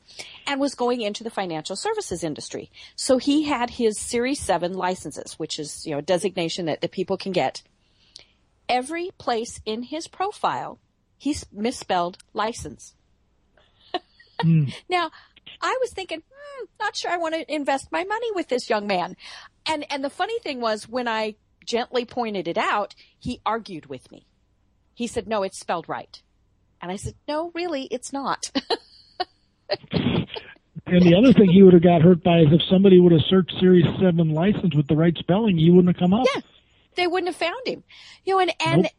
and was going into the financial services industry. So he had his Series 7 licenses, which is, you know, a designation that, that people can get. Every place in his profile, he's misspelled license. mm. *laughs* Now, I was thinking, hmm, not sure I want to invest my money with this young man. And and the funny thing was when I gently pointed it out, he argued with me. He said, "No, it's spelled right." And I said, "No, really, it's not." *laughs* and the other thing he would have got hurt by is if somebody would have searched Series 7 license with the right spelling, he wouldn't have come up. Yeah. They wouldn't have found him. You know, and, and nope.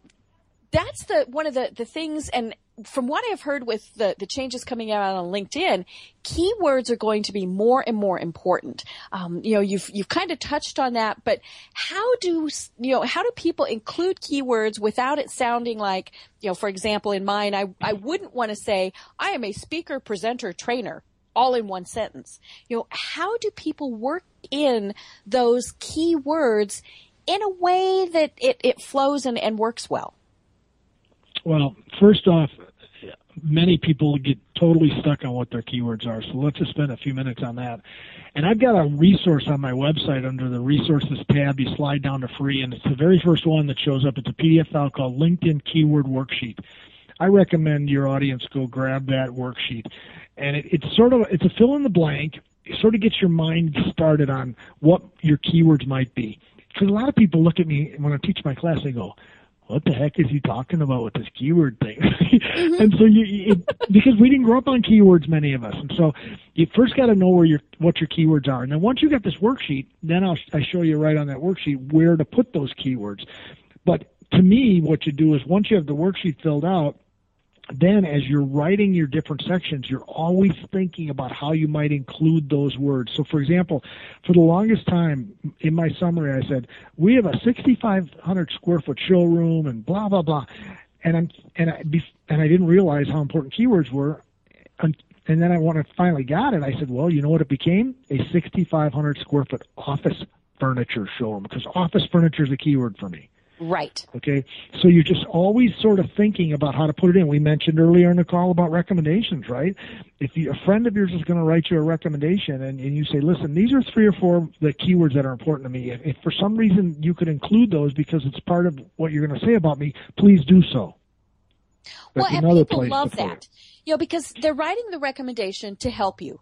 That's the, one of the, the things, and from what I've heard with the, the changes coming out on LinkedIn, keywords are going to be more and more important. Um, you know, you've you've kind of touched on that, but how do you know how do people include keywords without it sounding like you know, for example, in mine, I I wouldn't want to say I am a speaker, presenter, trainer all in one sentence. You know, how do people work in those keywords in a way that it, it flows and, and works well? Well, first off, many people get totally stuck on what their keywords are. So let's just spend a few minutes on that. And I've got a resource on my website under the resources tab. You slide down to free, and it's the very first one that shows up. It's a PDF file called LinkedIn Keyword Worksheet. I recommend your audience go grab that worksheet. And it, it's sort of it's a fill in the blank. It sort of gets your mind started on what your keywords might be. Because a lot of people look at me when I teach my class, they go, what the heck is he talking about with this keyword thing? *laughs* mm-hmm. and so you, it, because we didn't grow up on keywords, many of us, and so you first got to know where your what your keywords are, and then once you got this worksheet, then I'll I show you right on that worksheet where to put those keywords. But to me, what you do is once you have the worksheet filled out, then as you're writing your different sections, you're always thinking about how you might include those words. So for example, for the longest time in my summary, I said, we have a 6,500 square foot showroom and blah, blah, blah. And I'm, and I, and I didn't realize how important keywords were. And, and then I, when I finally got it, I said, well, you know what it became? A 6,500 square foot office furniture showroom because office furniture is a keyword for me. Right. Okay. So you're just always sort of thinking about how to put it in. We mentioned earlier in the call about recommendations, right? If you, a friend of yours is going to write you a recommendation and, and you say, listen, these are three or four the keywords that are important to me. If, if for some reason you could include those because it's part of what you're going to say about me, please do so. That's well, and people love that. You know, because they're writing the recommendation to help you.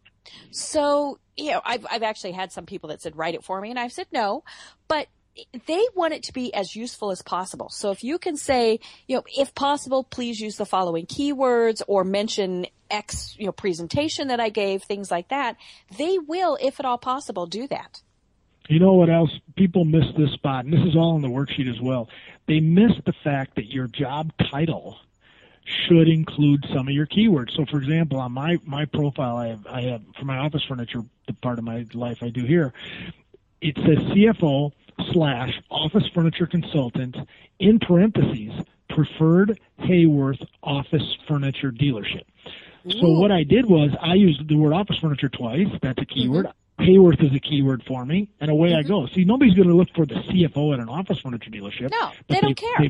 So, you know, I've, I've actually had some people that said, write it for me. And I've said no, but they want it to be as useful as possible. So if you can say, you know, if possible, please use the following keywords or mention X, you know, presentation that I gave, things like that, they will, if at all possible, do that. You know what else? People miss this spot, and this is all in the worksheet as well. They miss the fact that your job title should include some of your keywords. So, for example, on my my profile, I have I have for my office furniture, the part of my life I do here, it says CFO slash office furniture consultant in parentheses preferred Haworth office furniture dealership. Ooh. So what I did was I used the word office furniture twice. That's a keyword. Mm-hmm. Haworth is a keyword for me, and away mm-hmm. I go. See, nobody's going to look for the CFO at an office furniture dealership. No, they, they don't care. They,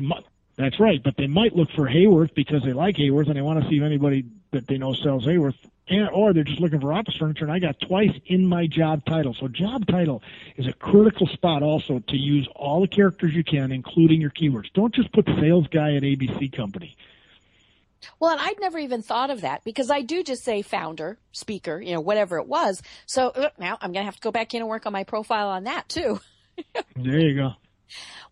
that's right, but they might look for Haworth because they like Haworth and they want to see if anybody that they know sells Haworth and, or they're just looking for office furniture, and I got twice in my job title. So job title is a critical spot also to use all the characters you can, including your keywords. Don't just put sales guy at ABC company. Well, and I'd never even thought of that because I do just say founder, speaker, you know, whatever it was. So uh, now I'm going to have to go back in and work on my profile on that too. *laughs* there you go.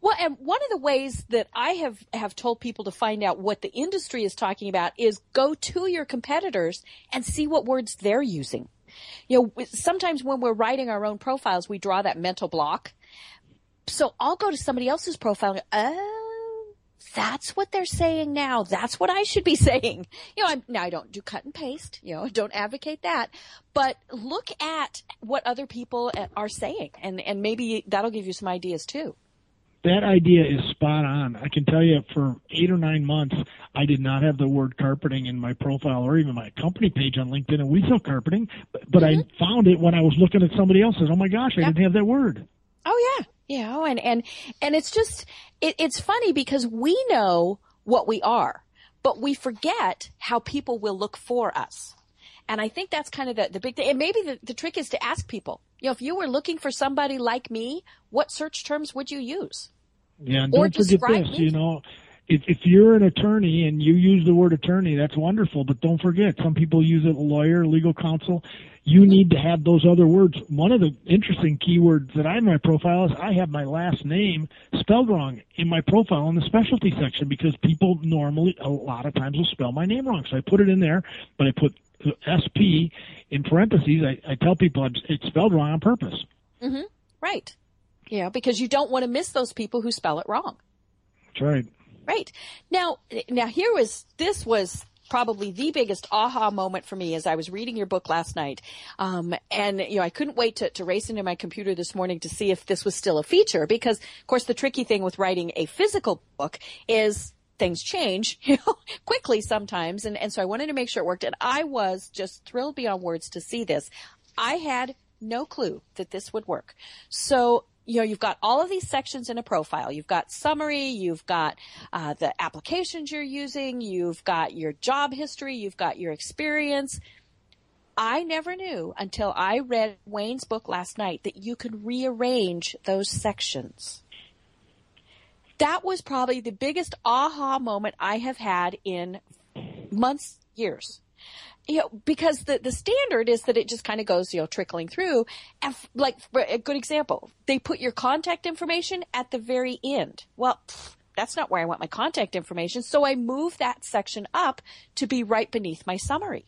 Well, and one of the ways that I have, have told people to find out what the industry is talking about is go to your competitors and see what words they're using. You know, sometimes when we're writing our own profiles, we draw that mental block. So I'll go to somebody else's profile and go, oh, that's what they're saying now. That's what I should be *laughs* saying. You know, I'm, now I don't do cut and paste, you know, don't advocate that, but look at what other people eh, are saying and, and maybe that'll give you some ideas too that idea is spot on. I can tell you for eight or nine months, I did not have the word carpeting in my profile or even my company page on LinkedIn, and we sell carpeting, but, but mm-hmm. I found it when I was looking at somebody else's. Oh my gosh, I yep. didn't have that word. Oh yeah, yeah, oh, and and and it's just it, it's funny because we know what we are, but we forget how people will look for us. And I think that's kind of the, the big thing. And maybe the, the trick is to ask people, you know, if you were looking for somebody like me, what search terms would you use? Yeah, and don't forget this, me? you know, if, if you're an attorney and you use the word attorney, that's wonderful. But don't forget, some people use it lawyer, legal counsel. You mm-hmm. need to have those other words. One of the interesting keywords that I have in my profile is I have my last name spelled wrong in my profile in the specialty section because people normally, a lot of times, will spell my name wrong. So I put it in there, but I put SP in parentheses. I, I tell people it's spelled wrong on purpose. Mm-hmm. Right. Yeah, because you don't want to miss those people who spell it wrong. That's right. Right. Now, now here was this was probably the biggest aha moment for me as I was reading your book last night. Um, and, you know, I couldn't wait to, to race into my computer this morning to see if this was still a feature because, of course, the tricky thing with writing a physical book is things change, *laughs* you know, quickly sometimes. And, and so I wanted to make sure it worked. And I was just thrilled beyond words to see this. I had no clue that this would work. So you know, you've got all of these sections in a profile. You've got summary, you've got uh, the applications you're using, you've got your job history, you've got your experience. I never knew until I read Wayne's book last night that you could rearrange those sections. That was probably the biggest aha moment I have had in months, years you know, because the, the standard is that it just kind of goes, you know, trickling through. And f- like, a good example, they put your contact information at the very end. Well, pff, that's not where I want my contact information. So I move that section up to be right beneath my summary.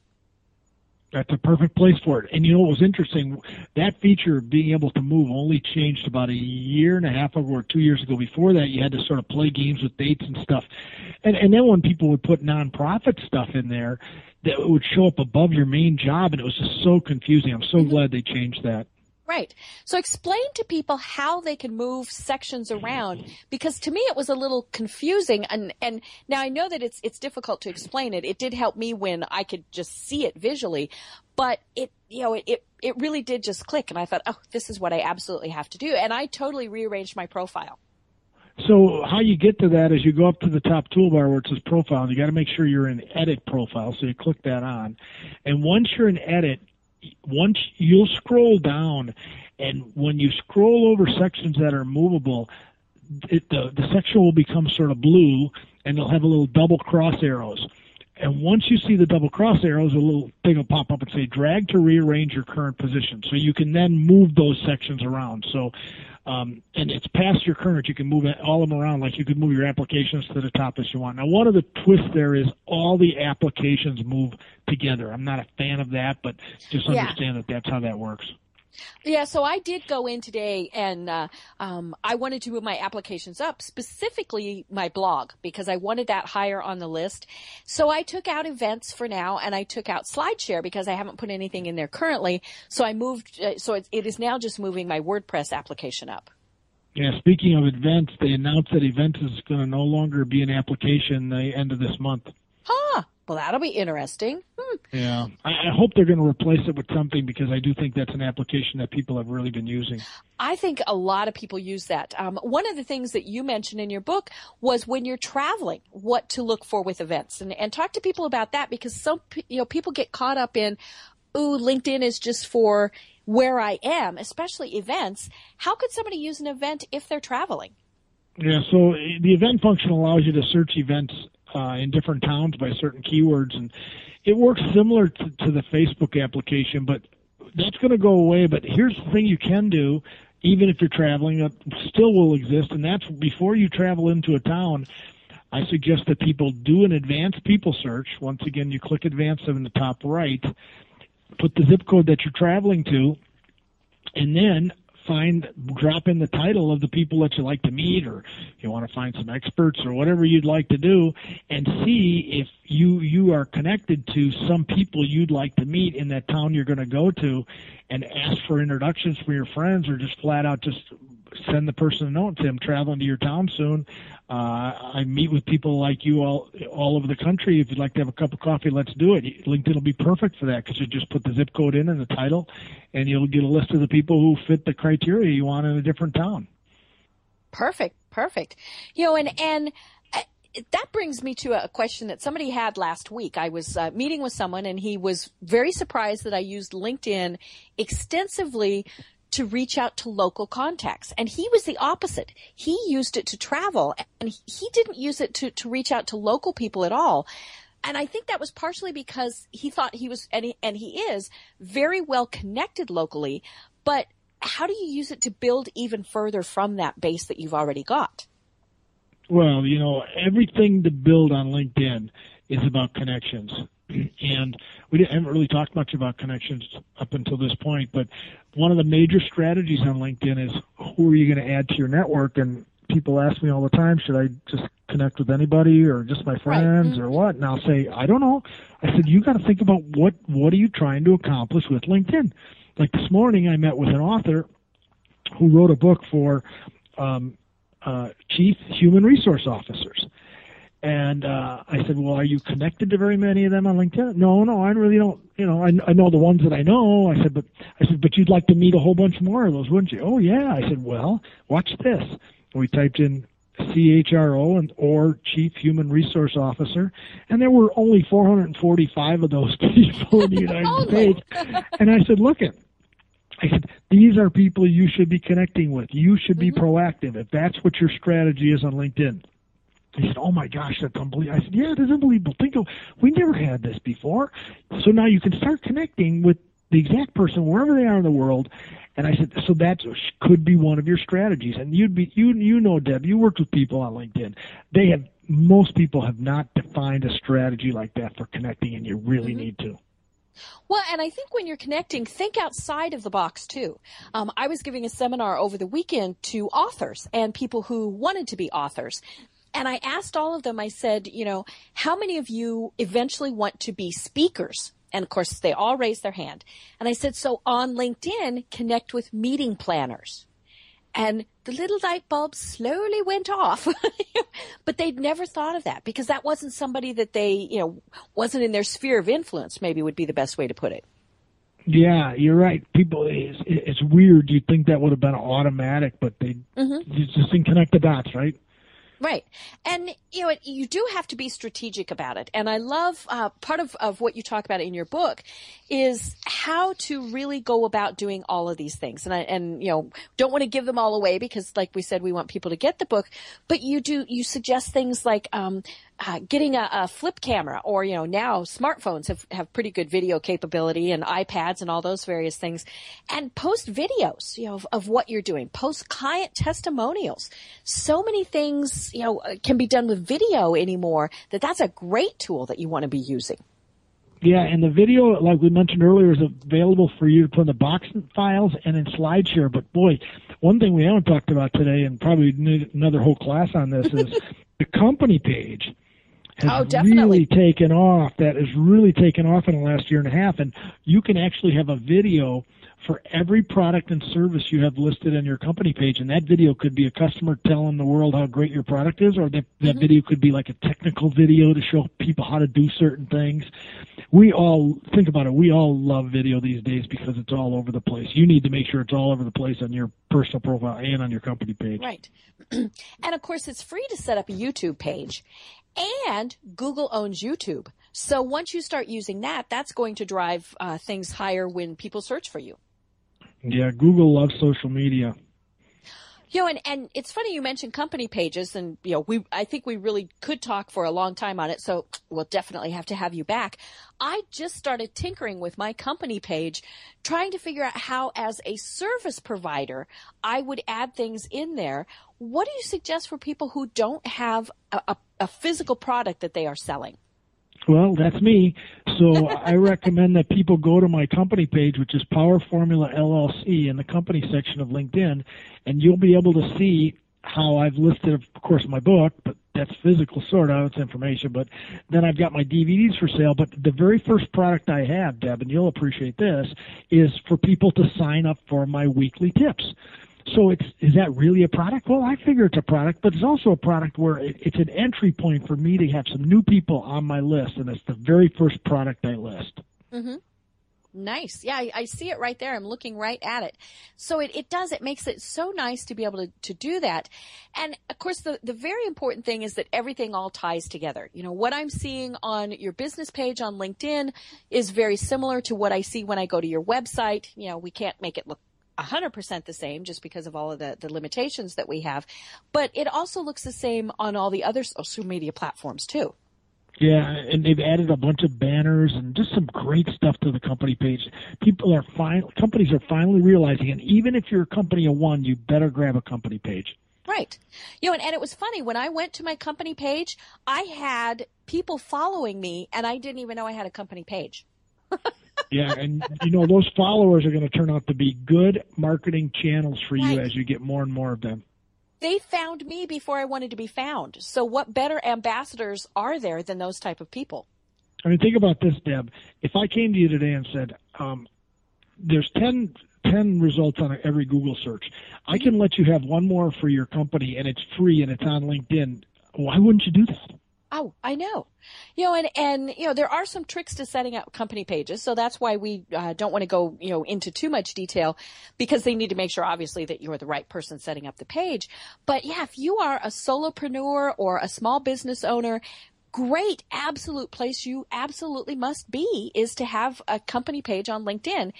That's a perfect place for it. And you know what was interesting? That feature of being able to move only changed about a year and a half ago or two years ago. Before that, you had to sort of play games with dates and stuff. And and then when people would put nonprofit stuff in there, that would show up above your main job, and it was just so confusing. I'm so glad they changed that. Right. So explain to people how they can move sections around because to me it was a little confusing and and now I know that it's it's difficult to explain it. It did help me when I could just see it visually, but it you know it it, really did just click and I thought, "Oh, this is what I absolutely have to do." And I totally rearranged my profile. So how you get to that is you go up to the top toolbar where it says profile, and you got to make sure you're in edit profile. So you click that on, and once you're in edit, once you'll scroll down, and when you scroll over sections that are movable, it, the the section will become sort of blue, and it'll have a little double cross arrows. And once you see the double cross arrows, a little thing will pop up and say drag to rearrange your current position. So you can then move those sections around. So um, and it's past your current. You can move all of them around, like you could move your applications to the top as you want. Now, one of the twists there is all the applications move together. I'm not a fan of that, but just understand yeah. that that's how that works. Yeah, so I did go in today and uh, um, I wanted to move my applications up, specifically my blog, because I wanted that higher on the list. So I took out events for now and I took out SlideShare because I haven't put anything in there currently. So I moved, uh, so it, it is now just moving my WordPress application up. Yeah, speaking of events, they announced that events is going to no longer be an application the end of this month. Huh. Well, that'll be interesting. Hmm. Yeah, I, I hope they're going to replace it with something because I do think that's an application that people have really been using. I think a lot of people use that. Um, one of the things that you mentioned in your book was when you're traveling, what to look for with events, and and talk to people about that because some you know people get caught up in, ooh, LinkedIn is just for where I am, especially events. How could somebody use an event if they're traveling? Yeah, so the event function allows you to search events uh, in different towns by certain keywords, and it works similar to, to the Facebook application, but that's going to go away. But here's the thing you can do, even if you're traveling, it still will exist, and that's before you travel into a town. I suggest that people do an advanced people search. Once again, you click advanced in the top right, put the zip code that you're traveling to, and then find drop in the title of the people that you like to meet or you want to find some experts or whatever you'd like to do and see if you you are connected to some people you'd like to meet in that town you're going to go to and ask for introductions for your friends or just flat out just send the person a note and say I'm traveling to your town soon. Uh, I meet with people like you all all over the country. If you'd like to have a cup of coffee, let's do it. LinkedIn will be perfect for that because you just put the zip code in and the title, and you'll get a list of the people who fit the criteria you want in a different town. Perfect, perfect. You know, and and uh, that brings me to a question that somebody had last week. I was uh, meeting with someone and he was very surprised that I used LinkedIn extensively to reach out to local contacts. And he was the opposite. He used it to travel and he didn't use it to, to reach out to local people at all. And I think that was partially because he thought he was, and he, and he is very well connected locally, but how do you use it to build even further from that base that you've already got? Well, you know, everything to build on LinkedIn is about connections. *clears throat* And we haven't really talked much about connections up until this point, but one of the major strategies on LinkedIn is who are you going to add to your network? And people ask me all the time, should I just connect with anybody or just my friends right. mm-hmm. or what? And I'll say, I don't know. I said, you got to think about what, what are you trying to accomplish with LinkedIn? Like this morning, I met with an author who wrote a book for um, uh, chief human resource officers And uh, I said, well, are you connected to very many of them on LinkedIn? No, no, I really don't. You know, I, I know the ones that I know. I said, but I said, but you'd like to meet a whole bunch more of those, wouldn't you? Oh yeah. I said, well, watch this. We typed in CHRO and or Chief Human Resource Officer, and there were only 445 of those *laughs* people in the United *laughs* States. And I said, look it. I said, these are people you should be connecting with. You should be mm-hmm. proactive if that's what your strategy is on LinkedIn. He said, "Oh my gosh, that's unbelievable." I said, "Yeah, it is unbelievable. Think of we never had this before." So now you can start connecting with the exact person wherever they are in the world. And I said, "So that could be one of your strategies." And you'd be you you know, Deb, you worked with people on LinkedIn. They have most people have not defined a strategy like that for connecting, and you really mm-hmm. need to. Well, and I think when you're connecting, think outside of the box too. Um, I was giving a seminar over the weekend to authors and people who wanted to be authors. And I asked all of them, I said, you know, how many of you eventually want to be speakers? And of course, they all raised their hand. And I said, so on LinkedIn, connect with meeting planners. And the little light bulb slowly went off. *laughs* but they'd never thought of that because that wasn't somebody that they, you know, wasn't in their sphere of influence, maybe would be the best way to put it. Yeah, you're right. People, it's, it's weird. You'd think that would have been automatic, but they mm-hmm. just didn't connect the dots, right? Right. And, you know, you do have to be strategic about it. And I love, uh, part of, of what you talk about in your book is how to really go about doing all of these things. And I, and, you know, don't want to give them all away because like we said, we want people to get the book, but you do, you suggest things like, um, uh, getting a, a, flip camera or, you know, now smartphones have, have pretty good video capability and iPads and all those various things and post videos, you know, of, of what you're doing, post client testimonials. So many things, you know, uh, can be done with video anymore that that's a great tool that you want to be using. Yeah, and the video, like we mentioned earlier, is available for you to put in the box files and in SlideShare. But boy, one thing we haven't talked about today, and probably need another whole class on this, is *laughs* the company page has oh, really taken off. That has really taken off in the last year and a half. And you can actually have a video for every product and service you have listed on your company page. And that video could be a customer telling the world how great your product is, or that, that mm-hmm. video could be like a technical video to show people how to do certain things. We all, think about it, we all love video these days because it's all over the place. You need to make sure it's all over the place on your personal profile and on your company page. Right. *clears throat* and of course, it's free to set up a YouTube page. And Google owns YouTube. So once you start using that, that's going to drive uh, things higher when people search for you. Yeah, Google loves social media. You know, and, and it's funny you mentioned company pages and, you know, we, I think we really could talk for a long time on it. So we'll definitely have to have you back. I just started tinkering with my company page, trying to figure out how as a service provider, I would add things in there. What do you suggest for people who don't have a, a, a physical product that they are selling? Well, that's me. So *laughs* I recommend that people go to my company page, which is Power Formula LLC in the company section of LinkedIn, and you'll be able to see how I've listed, of course, my book, but that's physical sort of, it's information. But then I've got my DVDs for sale. But the very first product I have, Deb, and you'll appreciate this, is for people to sign up for my weekly tips. So it's is that really a product? Well, I figure it's a product, but it's also a product where it, it's an entry point for me to have some new people on my list, and it's the very first product I list. Mm-hmm. Nice. Yeah, I, I, see it right there. I'm looking right at it. So it, it does, it makes it so nice to be able to, to do that. And of course, the, the very important thing is that everything all ties together. You know, what I'm seeing on your business page on LinkedIn is very similar to what I see when I go to your website. You know, we can't make it look 100% the same just because of all of the, the limitations that we have. But it also looks the same on all the other social media platforms too. Yeah, and they've added a bunch of banners and just some great stuff to the company page. People are fine. Companies are finally realizing, and even if you're a company of one, you better grab a company page. Right. You know, and, and it was funny when I went to my company page, I had people following me, and I didn't even know I had a company page. *laughs* yeah, and you know those followers are going to turn out to be good marketing channels for you right. as you get more and more of them. They found me before I wanted to be found. So what better ambassadors are there than those type of people? I mean, think about this, Deb. If I came to you today and said, um, "There's 10, 10 results on every Google search," I can let you have one more for your company, and it's free and it's on LinkedIn. Why wouldn't you do that? Oh, I know. You know, and, and, you know, there are some tricks to setting up company pages. So that's why we uh, don't want to go, you know, into too much detail because they need to make sure obviously that you're the right person setting up the page. But yeah, if you are a solopreneur or a small business owner, great, absolute place you absolutely must be is to have a company page on LinkedIn,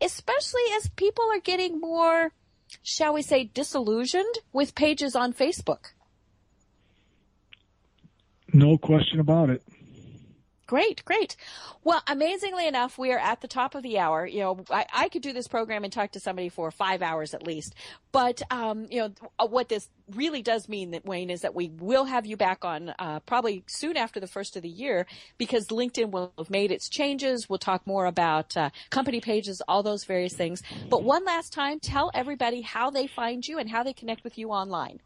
especially as people are getting more, shall we say, disillusioned with pages on Facebook. No question about it. Great, great. Well, amazingly enough, we are at the top of the hour. You know, I, I could do this program and talk to somebody for five hours at least. But, um, you know, uh, what this really does mean that Wayne is that we will have you back on, uh, probably soon after the first of the year because LinkedIn will have made its changes. We'll talk more about, uh, company pages, all those various things. But one last time, tell everybody how they find you and how they connect with you online.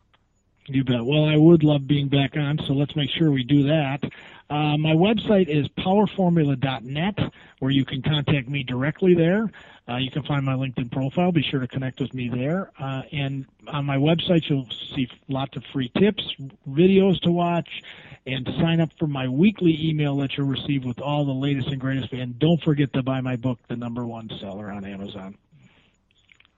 You bet. Well, I would love being back on, so let's make sure we do that. Uh, my website is powerformula.net, where you can contact me directly there. Uh, you can find my LinkedIn profile. Be sure to connect with me there. Uh, and on my website, you'll see lots of free tips, videos to watch, and sign up for my weekly email that you'll receive with all the latest and greatest. And don't forget to buy my book, The Number One Seller, on Amazon.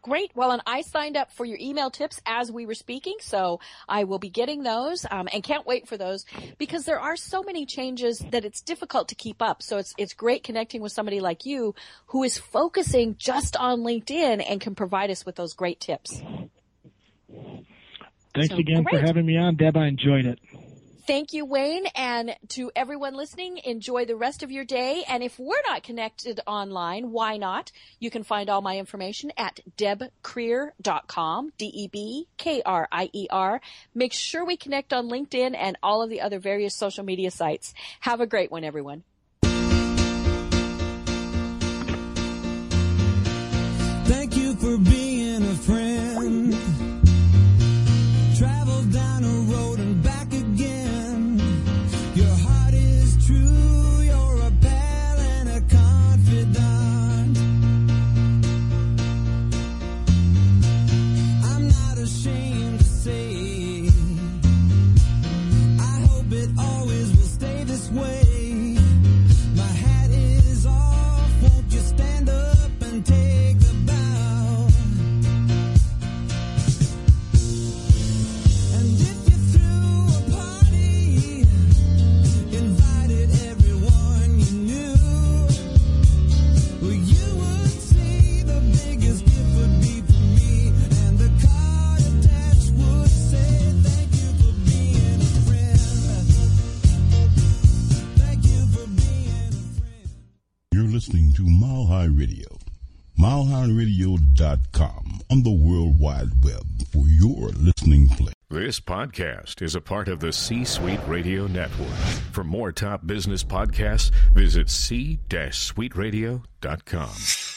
Great. Well, and I signed up for your email tips as we were speaking, so I will be getting those um, and can't wait for those because there are so many changes that it's difficult to keep up. So it's it's great connecting with somebody like you who is focusing just on LinkedIn and can provide us with those great tips. Thanks so, again great. for having me on, Deb. I enjoyed it. Thank you, Wayne. And to everyone listening, enjoy the rest of your day. And if we're not connected online, why not? You can find all my information at debkrier.com, D-E-B-K-R-I-E-R. Make sure we connect on LinkedIn and all of the other various social media sites. Have a great one, everyone. To Mile High Radio. MileHighRadio.com on the World Wide Web for your listening pleasure. This podcast is a part of the C Suite Radio Network. For more top business podcasts, visit c-suiteradio.com.